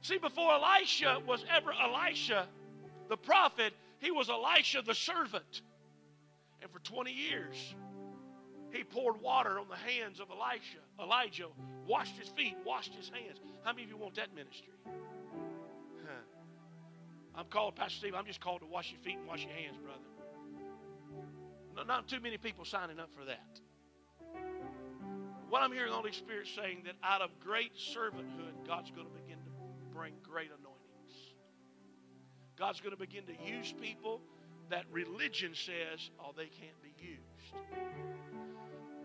See, before Elisha was ever Elisha, the prophet, he was Elisha, the servant. And for 20 years, he poured water on the hands of Elisha. Elijah washed his feet, washed his hands. How many of you want that ministry? I'm called, Pastor Steve, I'm just called to wash your feet and wash your hands, brother. No, not too many people signing up for that. What I'm hearing the Holy Spirit saying that out of great servanthood, God's going to begin bring great anointings. God's going to begin to use people that religion says, oh, they can't be used.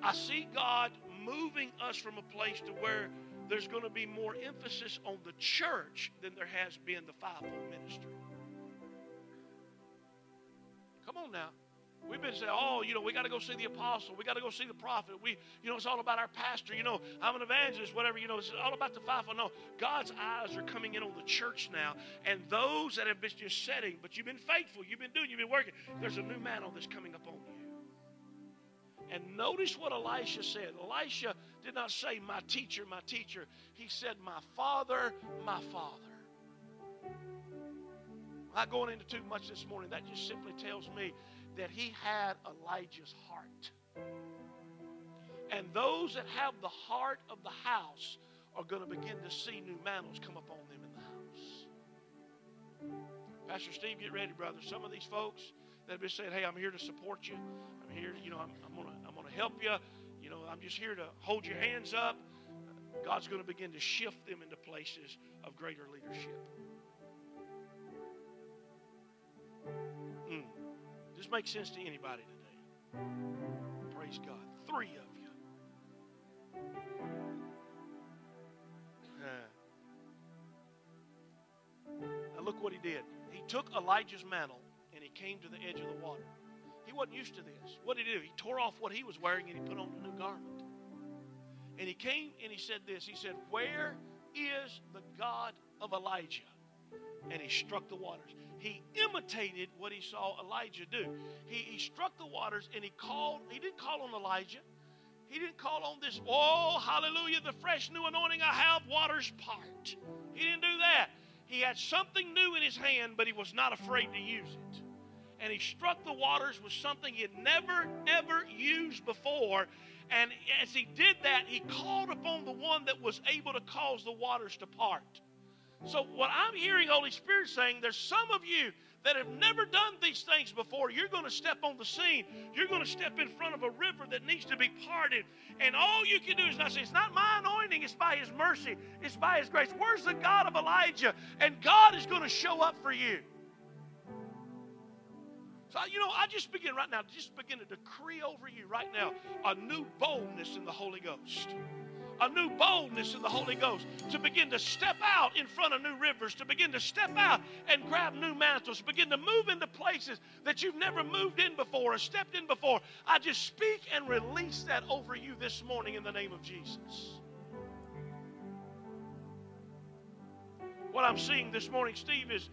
I see God moving us from a place to where there's going to be more emphasis on the church than there has been the fivefold ministry. Come on now. We've been saying, oh, you know, we got to go see the apostle. We got to go see the prophet. We, you know, it's all about our pastor. You know, I'm an evangelist, whatever. You know, it's all about the fivefold. No, God's eyes are coming in on the church now. And those that have been just setting, but you've been faithful, you've been doing, you've been working, there's a new mantle that's coming up on you. And notice what Elisha said. Elisha did not say, My teacher, my teacher. He said, My father, my father. I'm not going into too much this morning. That just simply tells me that he had Elijah's heart. And those that have the heart of the house are going to begin to see new mantles come upon them in the house. Pastor Steve, get ready, brother. Some of these folks that have been saying, "Hey, I'm here to support you. I'm here, you know, I'm, I'm gonna, I'm gonna help you. You know, I'm just here to hold your hands up." God's going to begin to shift them into places of greater leadership. This makes sense to anybody today. Praise God. Three of you. Now look what he did. He took Elijah's mantle and he came to the edge of the water. He wasn't used to this. What did he do? He tore off what he was wearing and he put on a new garment. And he came and he said this. He said, Where is the God of Elijah? And he struck the waters. He imitated what he saw Elijah do. He, he struck the waters and he called, he didn't call on Elijah. He didn't call on this, oh, hallelujah, the fresh new anointing I have, waters part. He didn't do that. He had something new in his hand, but he was not afraid to use it. And he struck the waters with something he had never, ever used before. And as he did that, he called upon the one that was able to cause the waters to part. So, what I'm hearing Holy Spirit saying, there's some of you that have never done these things before. You're going to step on the scene. You're going to step in front of a river that needs to be parted. And all you can do is not say, It's not my anointing, it's by His mercy, it's by His grace. Where's the God of Elijah? And God is going to show up for you. So, you know, I just begin right now, just begin to decree over you right now a new boldness in the Holy Ghost a new boldness in the Holy Ghost to begin to step out in front of new rivers, to begin to step out and grab new mantles, begin to move into places that you've never moved in before or stepped in before. I just speak and release that over you this morning in the name of Jesus. What I'm seeing this morning, Steve, is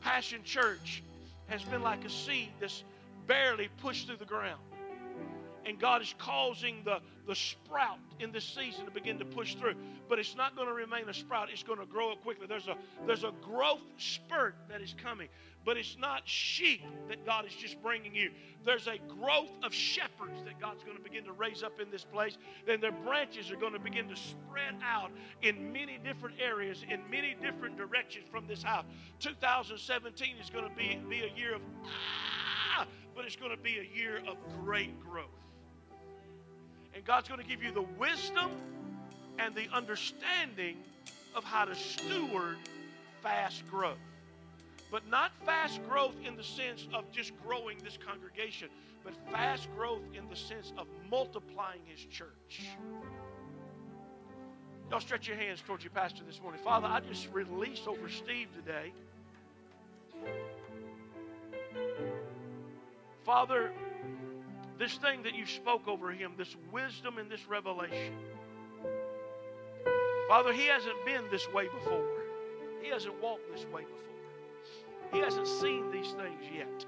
Passion Church has been like a seed that's barely pushed through the ground and God is causing the, the sprout in this season to begin to push through. But it's not going to remain a sprout, it's going to grow up quickly. There's a, there's a growth spurt that is coming, but it's not sheep that God is just bringing you. There's a growth of shepherds that God's going to begin to raise up in this place. Then their branches are going to begin to spread out in many different areas, in many different directions from this house. 2017 is going to be, be a year of ah, but it's going to be a year of great growth. And God's going to give you the wisdom and the understanding of how to steward fast growth. But not fast growth in the sense of just growing this congregation, but fast growth in the sense of multiplying his church. Y'all stretch your hands towards your pastor this morning. Father, I just release over Steve today. Father, this thing that you spoke over him, this wisdom and this revelation. Father, he hasn't been this way before. He hasn't walked this way before. He hasn't seen these things yet.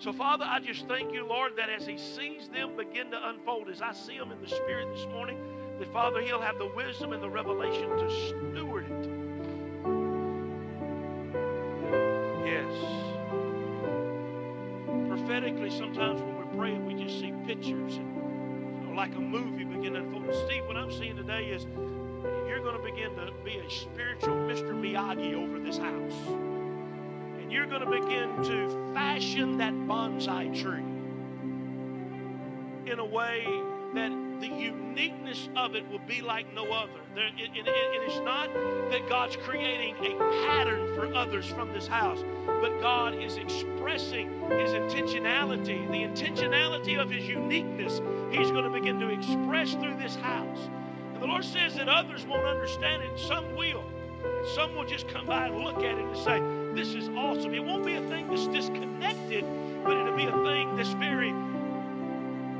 So, Father, I just thank you, Lord, that as he sees them begin to unfold, as I see them in the Spirit this morning, that, Father, he'll have the wisdom and the revelation to steward it. Yes. Prophetically, sometimes we just see pictures and you know, like a movie begin to unfold. Steve, what I'm seeing today is you're going to begin to be a spiritual Mr. Miyagi over this house and you're going to begin to fashion that bonsai tree in a way that the uniqueness of it will be like no other. There, it, it, it is not that God's creating a pattern for others from this house, but God is expressing His intentionality, the intentionality of His uniqueness. He's going to begin to express through this house. And the Lord says that others won't understand it, some will. Some will just come by and look at it and say, this is awesome. It won't be a thing that's disconnected, but it'll be a thing that's very,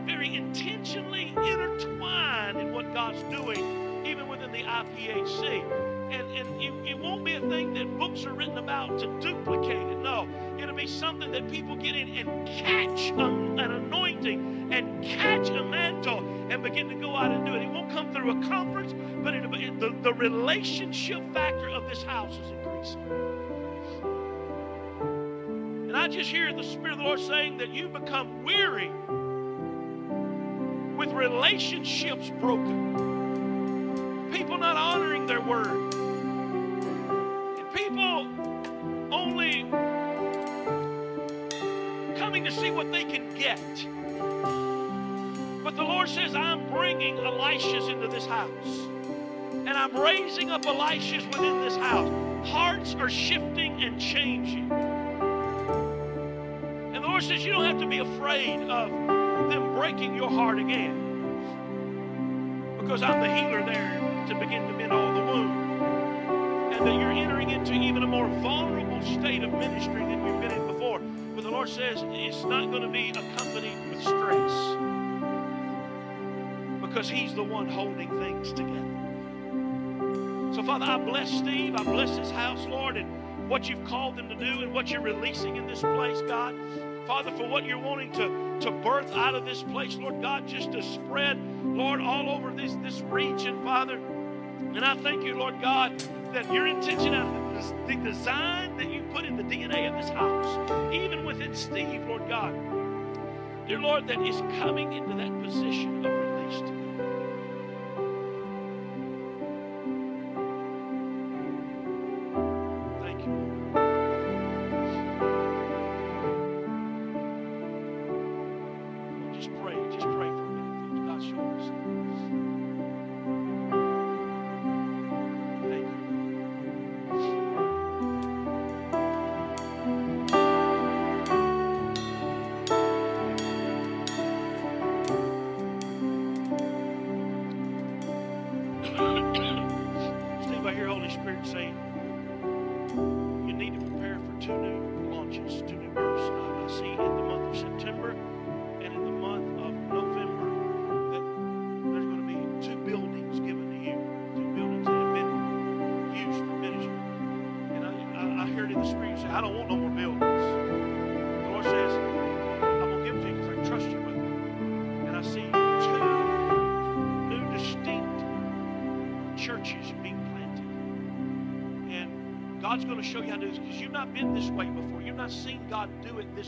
very intentionally intertwined in what God's doing, even within the IPHC. And, and it, it won't be a thing that books are written about to duplicate it. No, it'll be something that people get in and catch a, an anointing and catch a mantle and begin to go out and do it. It won't come through a conference, but be, the, the relationship factor of this house is increasing. And I just hear the Spirit of the Lord saying that you become weary with relationships broken, people not honoring their word, But the Lord says, I'm bringing Elishas into this house. And I'm raising up Elishas within this house. Hearts are shifting and changing. And the Lord says you don't have to be afraid of them breaking your heart again. Because I'm the healer there to begin to mend all the wounds. And that you're entering into even a more vulnerable state of ministry than you've been in Lord says it's not going to be accompanied with stress. Because He's the one holding things together. So, Father, I bless Steve. I bless his house, Lord, and what you've called them to do and what you're releasing in this place, God. Father, for what you're wanting to, to birth out of this place, Lord God, just to spread, Lord, all over this, this region, Father. And I thank you, Lord God, that your intention and the design that you put in the DNA of this house, even within Steve, Lord God, dear Lord, that is coming into that position of release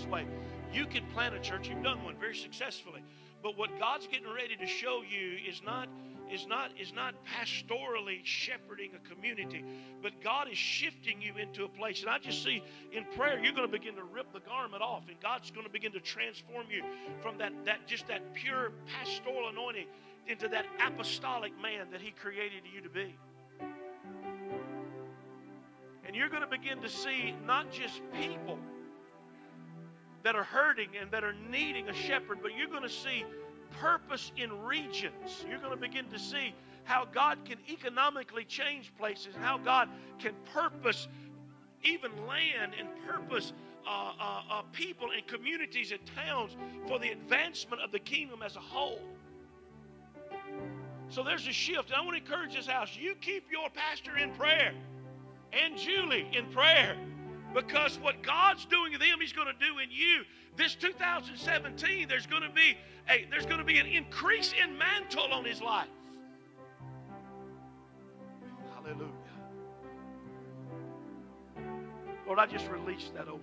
this way. You can plant a church. You've done one very successfully. But what God's getting ready to show you is not is not is not pastorally shepherding a community, but God is shifting you into a place. And I just see in prayer you're going to begin to rip the garment off, and God's going to begin to transform you from that that just that pure pastoral anointing into that apostolic man that He created you to be. And you're going to begin to see not just people that are hurting and that are needing a shepherd, but you're going to see purpose in regions. You're going to begin to see how God can economically change places, and how God can purpose even land and purpose uh, uh, uh, people and communities and towns for the advancement of the kingdom as a whole. So there's a shift. And I want to encourage this house. You keep your pastor in prayer and Julie in prayer because what God's doing in them, He's going to do in you. This 2017, there's going to be a there's going to be an increase in mantle on his life. Hallelujah. Lord, I just released that over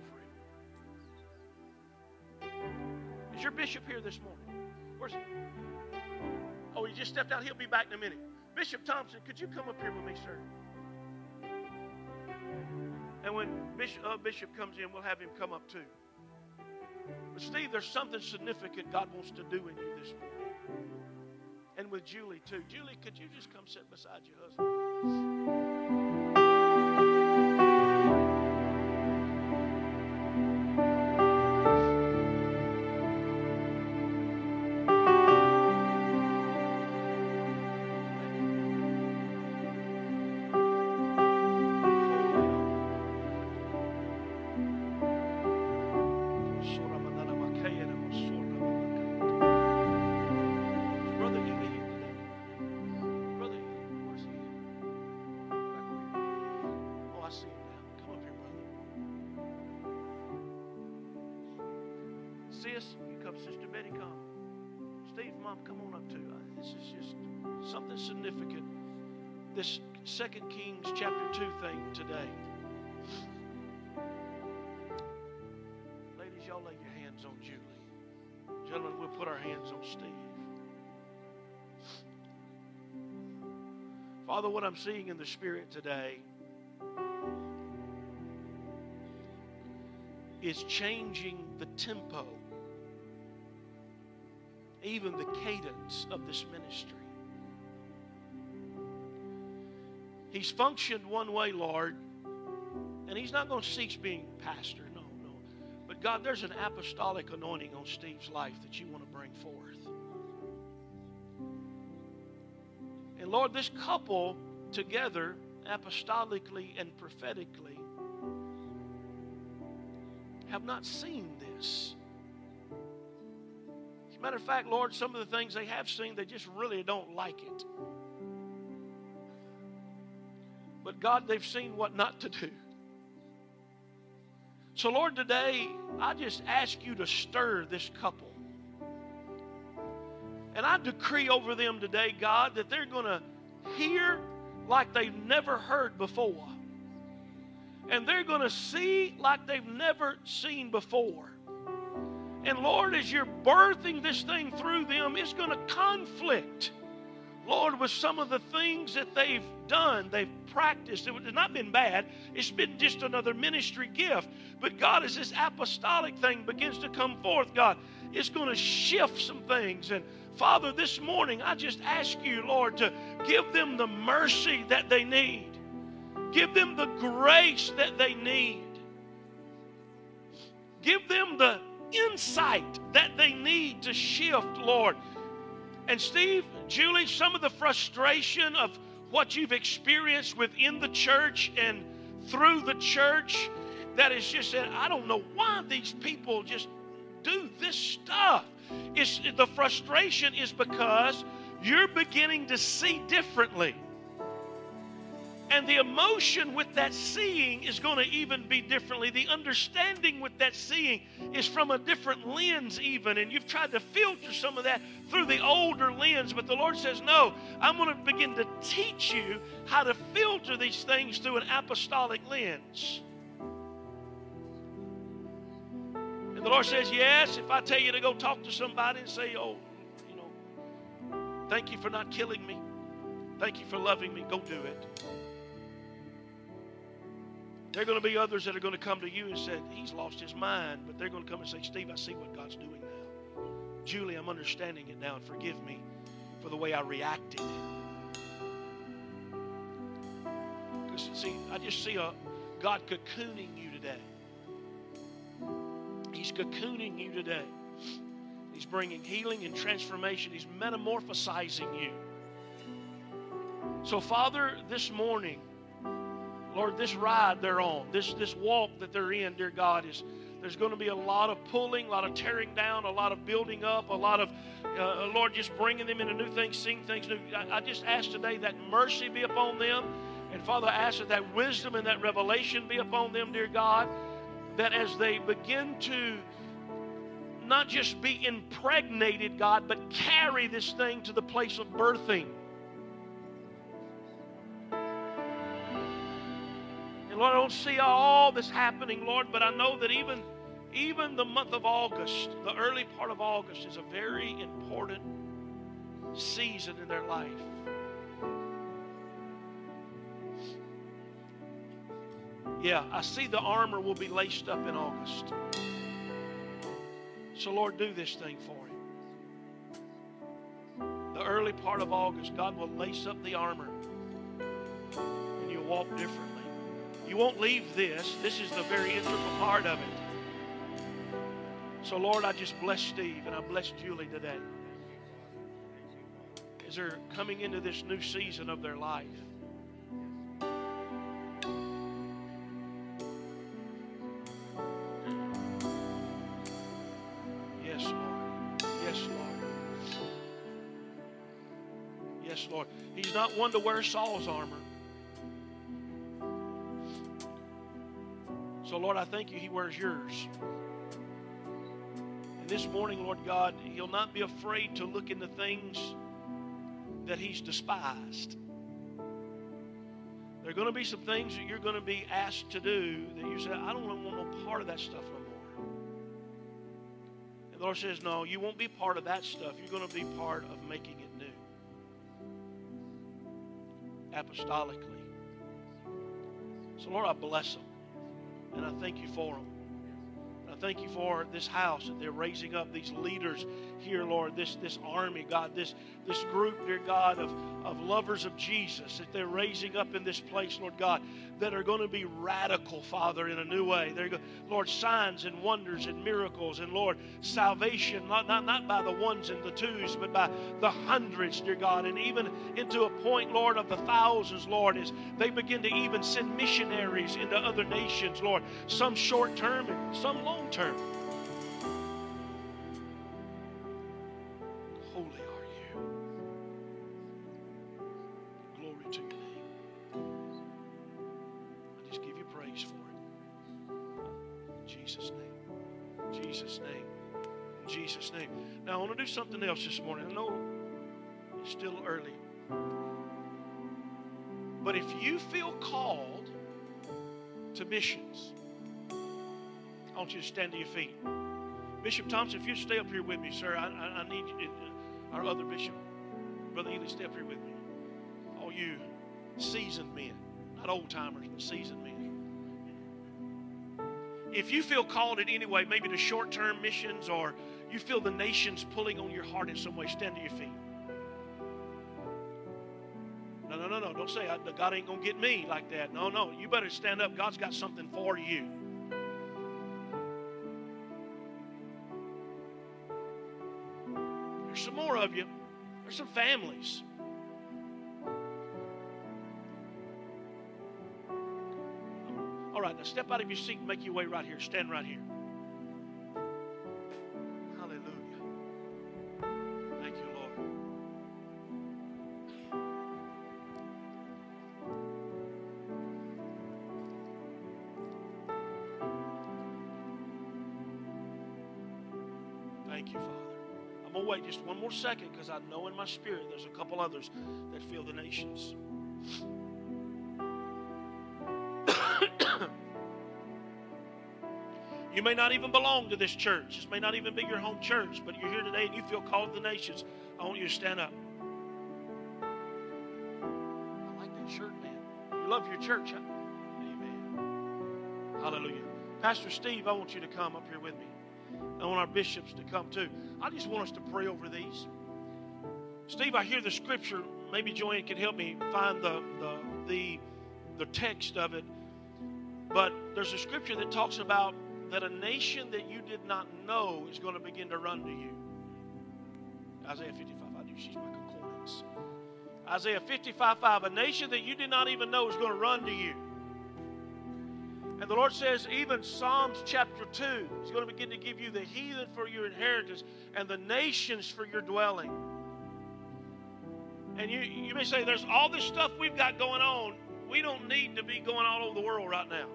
him. Is your bishop here this morning? Where's he? Oh, he just stepped out. He'll be back in a minute. Bishop Thompson, could you come up here with me, sir? And when Bishop, uh, Bishop comes in, we'll have him come up too. But Steve, there's something significant God wants to do in you this morning. And with Julie too. Julie, could you just come sit beside your husband? This Second Kings chapter 2 thing today. Ladies, y'all lay your hands on Julie. Gentlemen, we'll put our hands on Steve. Father, what I'm seeing in the Spirit today is changing the tempo, even the cadence of this ministry. He's functioned one way, Lord, and he's not going to cease being pastor. No, no. But God, there's an apostolic anointing on Steve's life that you want to bring forth. And Lord, this couple together, apostolically and prophetically, have not seen this. As a matter of fact, Lord, some of the things they have seen, they just really don't like it. But God, they've seen what not to do. So, Lord, today, I just ask you to stir this couple. And I decree over them today, God, that they're going to hear like they've never heard before. And they're going to see like they've never seen before. And Lord, as you're birthing this thing through them, it's going to conflict, Lord, with some of the things that they've done, they've practiced. It's not been bad, it's been just another ministry gift. But God, as this apostolic thing begins to come forth, God, it's going to shift some things. And Father, this morning, I just ask you, Lord, to give them the mercy that they need, give them the grace that they need, give them the insight that they need to shift, Lord. And Steve, Julie, some of the frustration of what you've experienced within the church and through the church that is just that I don't know why these people just do this stuff. It's, the frustration is because you're beginning to see differently. And the emotion with that seeing is going to even be differently. The understanding with that seeing is from a different lens, even. And you've tried to filter some of that through the older lens. But the Lord says, No, I'm going to begin to teach you how to filter these things through an apostolic lens. And the Lord says, Yes, if I tell you to go talk to somebody and say, Oh, you know, thank you for not killing me. Thank you for loving me. Go do it. There are going to be others that are going to come to you and say, He's lost his mind. But they're going to come and say, Steve, I see what God's doing now. Julie, I'm understanding it now, and forgive me for the way I reacted. Because, see, I just see a, God cocooning you today. He's cocooning you today. He's bringing healing and transformation. He's metamorphosizing you. So, Father, this morning, Lord, this ride they're on, this, this walk that they're in, dear God, is there's going to be a lot of pulling, a lot of tearing down, a lot of building up, a lot of, uh, Lord, just bringing them into new things, seeing things new. I, I just ask today that mercy be upon them. And Father, I ask that that wisdom and that revelation be upon them, dear God, that as they begin to not just be impregnated, God, but carry this thing to the place of birthing. Lord, I don't see all this happening, Lord, but I know that even, even the month of August, the early part of August, is a very important season in their life. Yeah, I see the armor will be laced up in August. So, Lord, do this thing for him. The early part of August, God will lace up the armor and you'll walk differently. You won't leave this. This is the very integral part of it. So, Lord, I just bless Steve and I bless Julie today as they're coming into this new season of their life. Yes, Lord. Yes, Lord. Yes, Lord. He's not one to wear Saul's armor. So, Lord, I thank you, He wears yours. And this morning, Lord God, He'll not be afraid to look into things that He's despised. There are going to be some things that you're going to be asked to do that you say, I don't want no part of that stuff no more. And the Lord says, No, you won't be part of that stuff. You're going to be part of making it new. Apostolically. So, Lord, I bless them. And I thank you for them. I thank you for this house that they're raising up these leaders here, Lord, this, this army, God, this, this group, dear God, of, of lovers of Jesus that they're raising up in this place, Lord God, that are going to be radical, Father, in a new way. They're, go- Lord, signs and wonders and miracles, and Lord, salvation, not, not, not by the ones and the twos, but by the hundreds, dear God, and even into a point, Lord, of the thousands, Lord, as they begin to even send missionaries into other nations, Lord, some short term and some long term. Something else this morning. I know it's still early. But if you feel called to missions, I want you to stand to your feet. Bishop Thompson, if you stay up here with me, sir, I, I, I need you. Uh, our other bishop, Brother Ely, stay up here with me. All you seasoned men, not old timers, but seasoned men. If you feel called in any way, maybe to short term missions, or you feel the nation's pulling on your heart in some way, stand to your feet. No, no, no, no. Don't say uh, God ain't going to get me like that. No, no. You better stand up. God's got something for you. There's some more of you. There's some families. All right, now step out of your seat and make your way right here. Stand right here. Thank you, Father. I'm going to wait just one more second because I know in my spirit there's a couple others that feel the nations. [coughs] you may not even belong to this church. This may not even be your home church, but you're here today and you feel called to the nations. I want you to stand up. I like that shirt, man. You love your church, huh? Amen. Hallelujah. Pastor Steve, I want you to come up here with me. I want our bishops to come too. I just want us to pray over these. Steve, I hear the scripture. Maybe Joanne can help me find the the the, the text of it. But there's a scripture that talks about that a nation that you did not know is going to begin to run to you. Isaiah 55. I do. She's my concordance. Isaiah 55 5. A nation that you did not even know is going to run to you. And the Lord says, even Psalms chapter 2 He's going to begin to give you the heathen for your inheritance and the nations for your dwelling. And you, you may say, there's all this stuff we've got going on. We don't need to be going all over the world right now.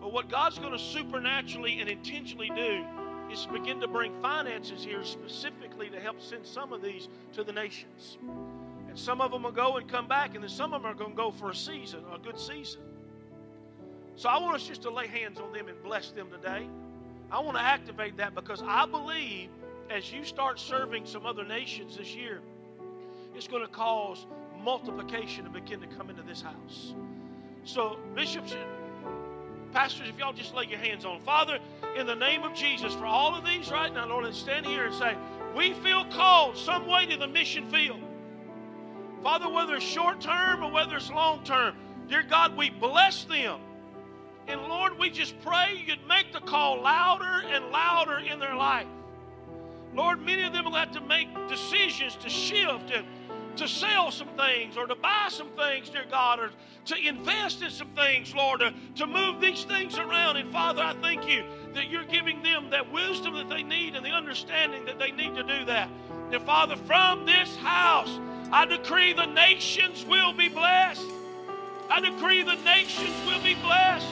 But what God's going to supernaturally and intentionally do is begin to bring finances here specifically to help send some of these to the nations. And some of them will go and come back, and then some of them are going to go for a season, a good season. So I want us just to lay hands on them and bless them today. I want to activate that because I believe as you start serving some other nations this year, it's going to cause multiplication to begin to come into this house. So, bishops and pastors, if y'all just lay your hands on, Father, in the name of Jesus, for all of these right now, Lord, let's stand here and say, we feel called some way to the mission field. Father, whether it's short term or whether it's long term, dear God, we bless them. And Lord, we just pray you'd make the call louder and louder in their life. Lord, many of them will have to make decisions to shift and to sell some things or to buy some things, dear God, or to invest in some things, Lord, to, to move these things around. And Father, I thank you that you're giving them that wisdom that they need and the understanding that they need to do that. And Father, from this house, I decree the nations will be blessed. I decree the nations will be blessed.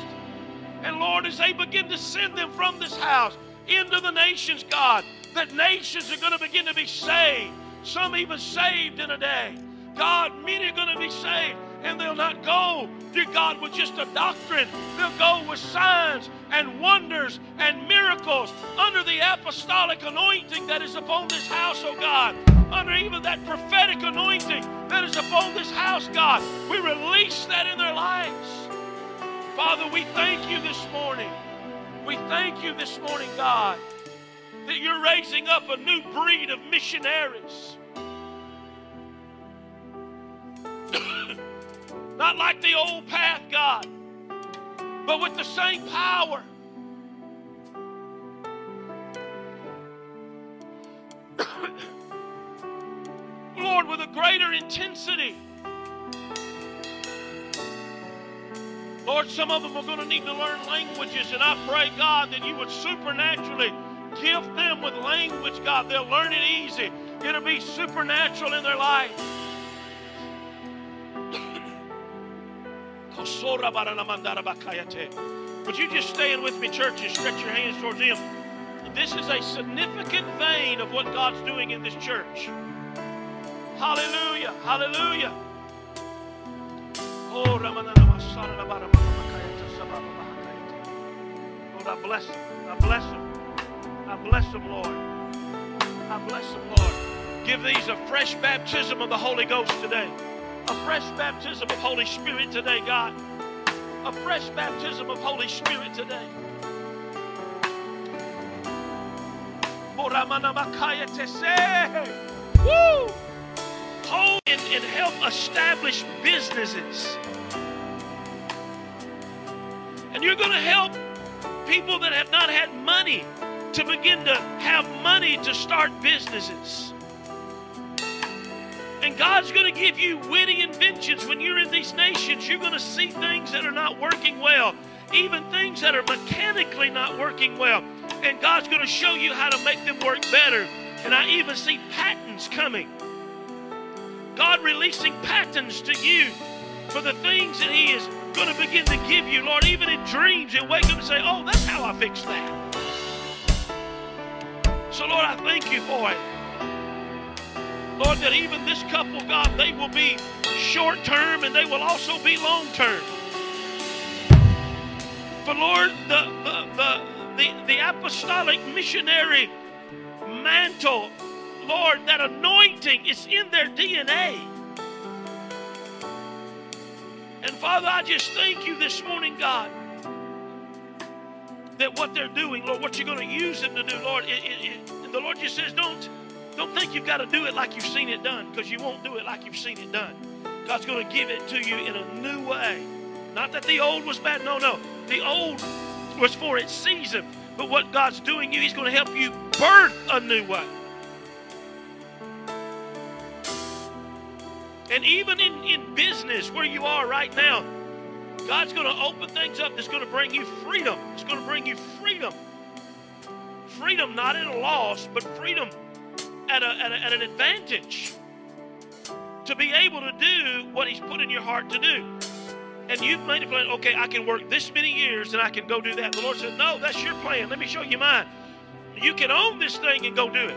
And Lord, as they begin to send them from this house into the nations, God, that nations are going to begin to be saved. Some even saved in a day. God, many are going to be saved. And they'll not go, dear God, with just a doctrine. They'll go with signs and wonders and miracles under the apostolic anointing that is upon this house, oh God. Under even that prophetic anointing that is upon this house, God. We release that in their lives. Father, we thank you this morning. We thank you this morning, God, that you're raising up a new breed of missionaries. [coughs] Not like the old path, God, but with the same power. [coughs] Lord, with a greater intensity. Lord, some of them are going to need to learn languages, and I pray, God, that you would supernaturally gift them with language, God. They'll learn it easy. It'll be supernatural in their life. Would you just stand with me, church, and stretch your hands towards Him? This is a significant vein of what God's doing in this church. Hallelujah. Hallelujah. Oh, Lord, I bless him. I bless him. I bless him, Lord. I bless him, Lord. Give these a fresh baptism of the Holy Ghost today. A fresh baptism of Holy Spirit today, God. A fresh baptism of Holy Spirit today. Oh, Woo! Hold and, and help establish businesses. And you're going to help people that have not had money to begin to have money to start businesses. And God's going to give you witty inventions when you're in these nations. You're going to see things that are not working well, even things that are mechanically not working well. And God's going to show you how to make them work better. And I even see patents coming. God releasing patents to you for the things that He is going to begin to give you, Lord, even in dreams. You'll wake up and say, Oh, that's how I fix that. So, Lord, I thank you for it. Lord, that even this couple, God, they will be short term and they will also be long term. But Lord, the, the, the, the, the apostolic missionary mantle, Lord, that anointing is in their DNA. Father, I just thank you this morning, God, that what they're doing, Lord, what you're going to use them to do, Lord, it, it, it, the Lord just says, don't, don't think you've got to do it like you've seen it done, because you won't do it like you've seen it done. God's going to give it to you in a new way. Not that the old was bad. No, no. The old was for its season. But what God's doing you, He's going to help you birth a new way. And even in, in business where you are right now, God's going to open things up that's going to bring you freedom. It's going to bring you freedom. Freedom not at a loss, but freedom at, a, at, a, at an advantage to be able to do what He's put in your heart to do. And you've made a plan, okay, I can work this many years and I can go do that. The Lord said, No, that's your plan. Let me show you mine. You can own this thing and go do it.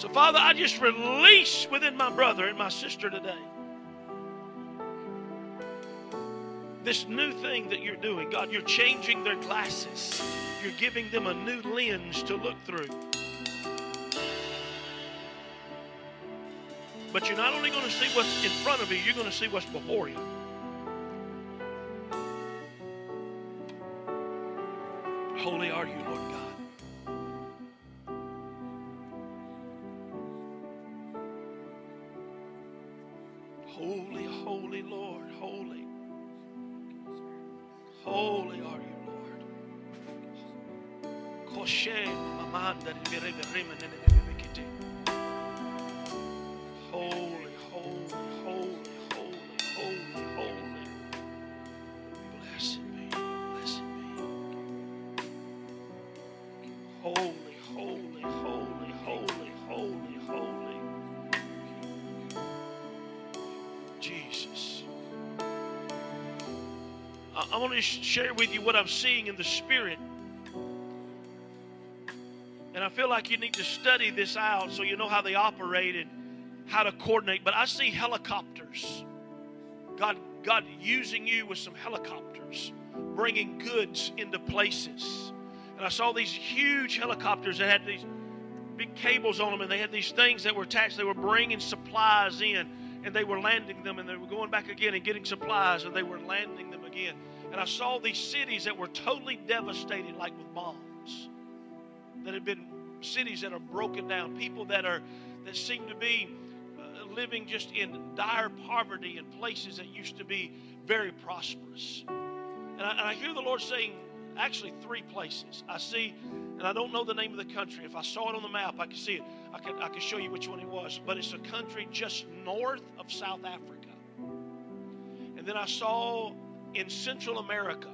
So, Father, I just release within my brother and my sister today this new thing that you're doing. God, you're changing their glasses, you're giving them a new lens to look through. But you're not only going to see what's in front of you, you're going to see what's before you. Holy are you, Lord God. Holy, holy Lord, holy. Holy are you, Lord. Koshe mamanda want to share with you what I'm seeing in the Spirit. And I feel like you need to study this out so you know how they operate and how to coordinate. But I see helicopters. God, God using you with some helicopters, bringing goods into places. And I saw these huge helicopters that had these big cables on them, and they had these things that were attached. They were bringing supplies in, and they were landing them, and they were going back again and getting supplies, and they were landing them again. And I saw these cities that were totally devastated, like with bombs, that had been cities that are broken down, people that are that seem to be uh, living just in dire poverty in places that used to be very prosperous. And I, and I hear the Lord saying, actually, three places. I see, and I don't know the name of the country. If I saw it on the map, I could see it. I could, I could show you which one it was. But it's a country just north of South Africa. And then I saw in Central America,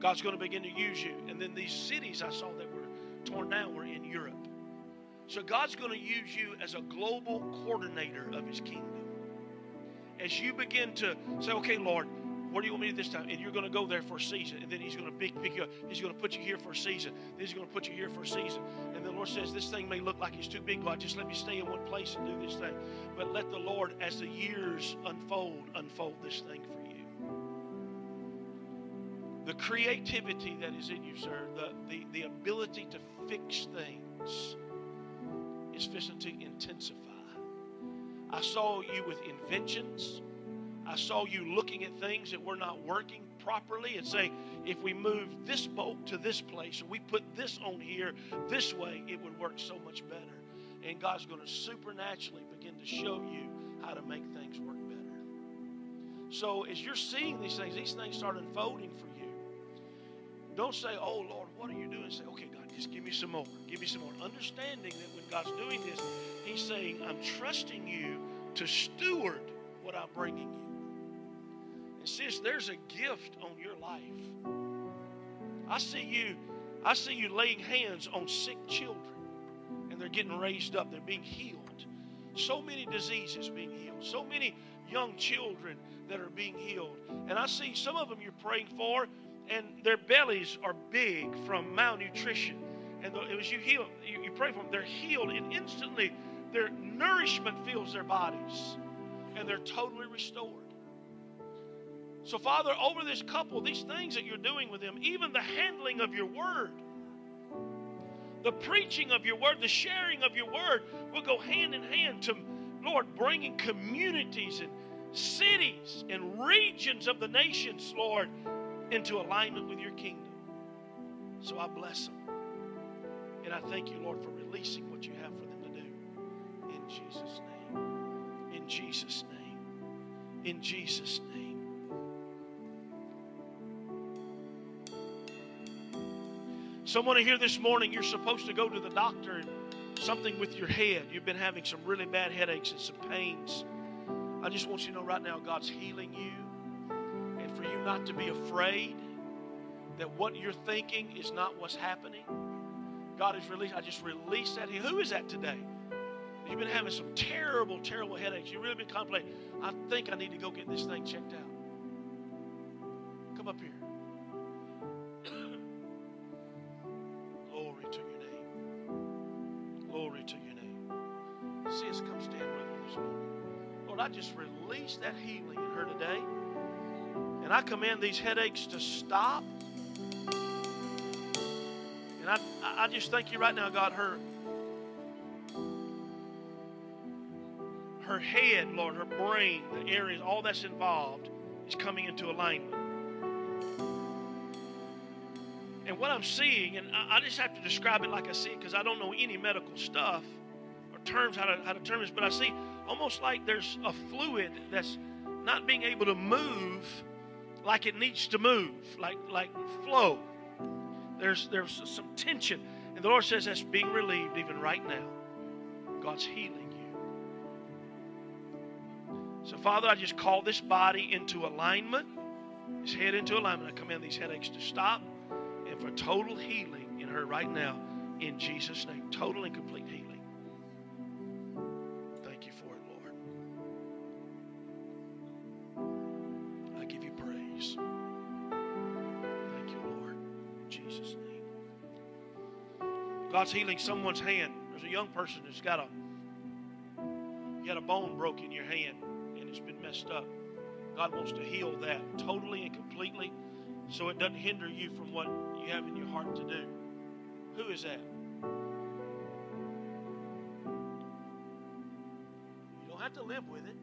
God's going to begin to use you. And then these cities I saw that were torn down were in Europe. So God's going to use you as a global coordinator of His kingdom. As you begin to say, okay, Lord, where do you want me to do this time? And you're going to go there for a season. And then He's going to pick, pick you up. He's going to put you here for a season. Then He's going to put you here for a season. And the Lord says, this thing may look like it's too big, God. Just let me stay in one place and do this thing. But let the Lord, as the years unfold, unfold this thing for you. The creativity that is in you, sir, the, the, the ability to fix things is fixing to intensify. I saw you with inventions. I saw you looking at things that were not working properly and saying, if we move this boat to this place and we put this on here this way, it would work so much better. And God's going to supernaturally begin to show you how to make things work better. So as you're seeing these things, these things start unfolding for you. Don't say, oh Lord, what are you doing? Say, okay, God, just give me some more. Give me some more. Understanding that when God's doing this, He's saying, I'm trusting you to steward what I'm bringing you. And sis, there's a gift on your life. I see you, I see you laying hands on sick children, and they're getting raised up. They're being healed. So many diseases being healed. So many young children that are being healed. And I see some of them you're praying for, and their bellies are big from malnutrition. And as you heal, you, pray for them, they're healed, and instantly their nourishment fills their bodies, and they're totally restored. So, Father, over this couple, these things that you're doing with them, even the handling of your word, the preaching of your word, the sharing of your word will go hand in hand to, Lord, bringing communities and cities and regions of the nations, Lord, into alignment with your kingdom. So I bless them. And I thank you, Lord, for releasing what you have for them to do. In Jesus' name. In Jesus' name. In Jesus' name. Someone here this morning, you're supposed to go to the doctor and something with your head. You've been having some really bad headaches and some pains. I just want you to know right now God's healing you you not to be afraid that what you're thinking is not what's happening. God is released, I just released that. Who is that today? You've been having some terrible, terrible headaches. You've really been complaining. I think I need to go get this thing checked out. Come up here. [coughs] Glory to your name. Glory to your name. Sis, come stand with me this morning. Lord, I just release that healing in her today. I command these headaches to stop. And I, I just thank you right now, God, her her head, Lord, her brain, the areas, all that's involved is coming into alignment. And what I'm seeing, and I, I just have to describe it like I see it because I don't know any medical stuff or terms how to, how to term this, but I see almost like there's a fluid that's not being able to move like it needs to move, like, like flow. There's, there's some tension. And the Lord says that's being relieved even right now. God's healing you. So, Father, I just call this body into alignment, this head into alignment. I command these headaches to stop and for total healing in her right now in Jesus' name. Total and complete healing. God's healing someone's hand. There's a young person that's got a you had a bone broke in your hand and it's been messed up. God wants to heal that totally and completely so it doesn't hinder you from what you have in your heart to do. Who is that? You don't have to live with it.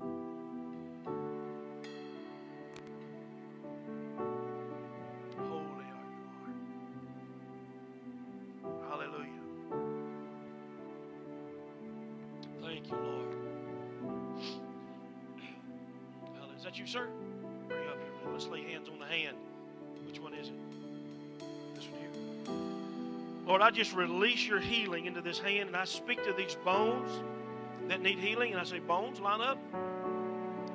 Lord, I just release your healing into this hand and I speak to these bones that need healing. And I say, Bones, line up.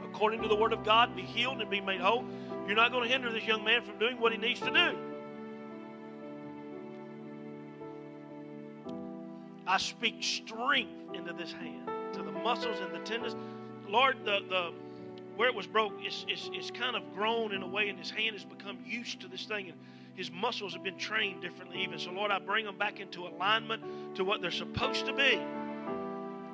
According to the word of God, be healed and be made whole. You're not going to hinder this young man from doing what he needs to do. I speak strength into this hand, to the muscles and the tendons. Lord, the, the where it was broke, it's, it's, it's kind of grown in a way, and his hand has become used to this thing, and his muscles have been trained differently, even. So, Lord, I bring them back into alignment to what they're supposed to be.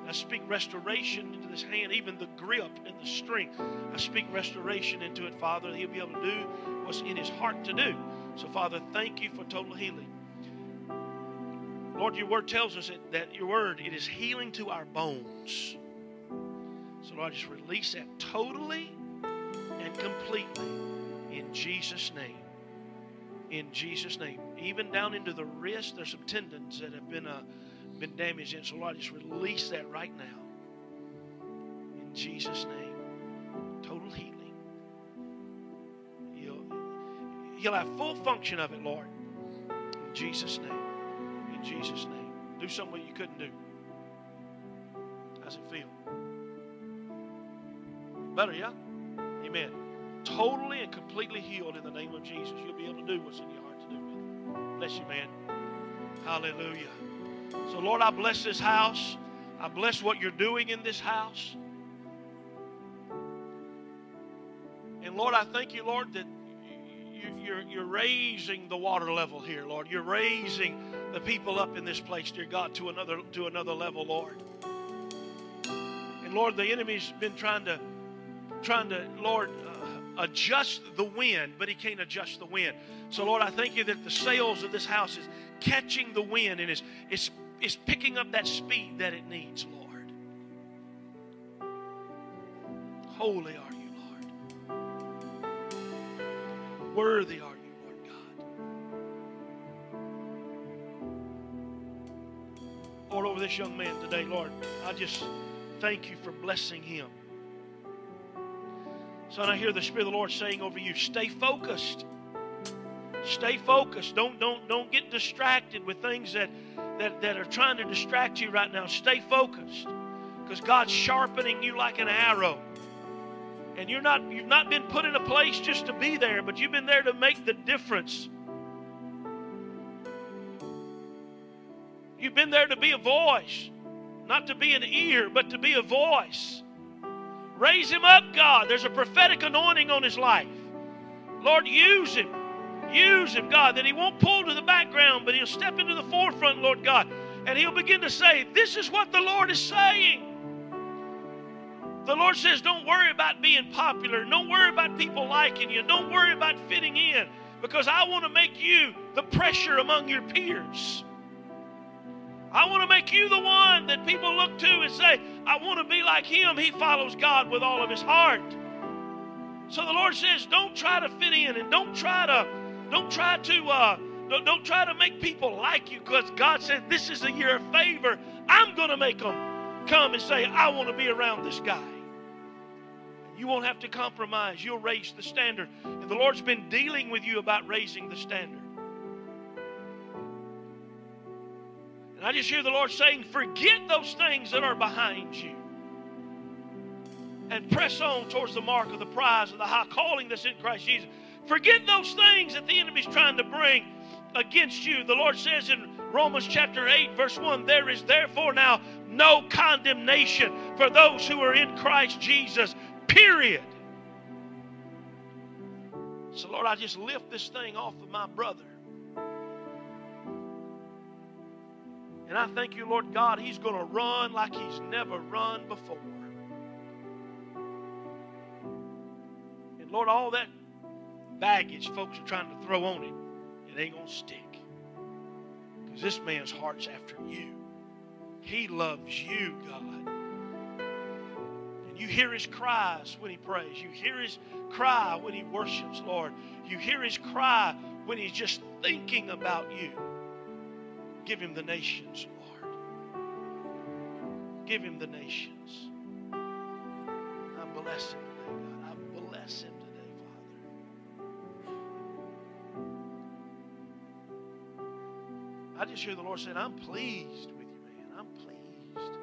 I speak restoration into this hand, even the grip and the strength. I speak restoration into it, Father. He'll be able to do what's in his heart to do. So, Father, thank you for total healing. Lord, your word tells us that, that your word, it is healing to our bones. So, Lord, I just release that totally and completely in Jesus' name. In Jesus' name. Even down into the wrist, there's some tendons that have been, uh, been damaged in. So, Lord, just release that right now. In Jesus' name. Total healing. You'll, he'll have full function of it, Lord. In Jesus' name. In Jesus' name. Do something you couldn't do. How's it feel? Better, yeah? Amen. Totally and completely healed in the name of Jesus. You'll be able to do what's in your heart to do. Bless you, man. Hallelujah. So, Lord, I bless this house. I bless what you're doing in this house. And Lord, I thank you, Lord, that you're, you're raising the water level here, Lord. You're raising the people up in this place, dear God, to another to another level, Lord. And Lord, the enemy's been trying to trying to, Lord, uh, adjust the wind, but he can't adjust the wind. So, Lord, I thank you that the sails of this house is catching the wind and is, is, is picking up that speed that it needs, Lord. Holy are you, Lord. Worthy are you, Lord God. All over this young man today, Lord, I just thank you for blessing him. Son, I hear the Spirit of the Lord saying over you, stay focused. Stay focused. Don't don't don't get distracted with things that that, that are trying to distract you right now. Stay focused. Because God's sharpening you like an arrow. And you're not you've not been put in a place just to be there, but you've been there to make the difference. You've been there to be a voice, not to be an ear, but to be a voice. Raise him up, God. There's a prophetic anointing on his life. Lord, use him. Use him, God, that he won't pull to the background, but he'll step into the forefront, Lord God. And he'll begin to say, This is what the Lord is saying. The Lord says, Don't worry about being popular. Don't worry about people liking you. Don't worry about fitting in because I want to make you the pressure among your peers. I want to make you the one that people look to and say, I want to be like him. He follows God with all of his heart. So the Lord says, don't try to fit in and don't try to, don't try to, uh, don't, don't try to make people like you because God said this is a year of favor. I'm going to make them come and say, I want to be around this guy. You won't have to compromise. You'll raise the standard. And the Lord's been dealing with you about raising the standard. And I just hear the Lord saying, forget those things that are behind you. And press on towards the mark of the prize of the high calling that's in Christ Jesus. Forget those things that the enemy's trying to bring against you. The Lord says in Romans chapter 8, verse 1 There is therefore now no condemnation for those who are in Christ Jesus, period. So, Lord, I just lift this thing off of my brother. And I thank you, Lord God, he's going to run like he's never run before. And Lord, all that baggage folks are trying to throw on him, it ain't going to stick. Because this man's heart's after you. He loves you, God. And you hear his cries when he prays. You hear his cry when he worships, Lord. You hear his cry when he's just thinking about you. Give him the nations, Lord. Give him the nations. I bless him today, God. I bless him today, Father. I just hear the Lord saying, I'm pleased with you, man. I'm pleased.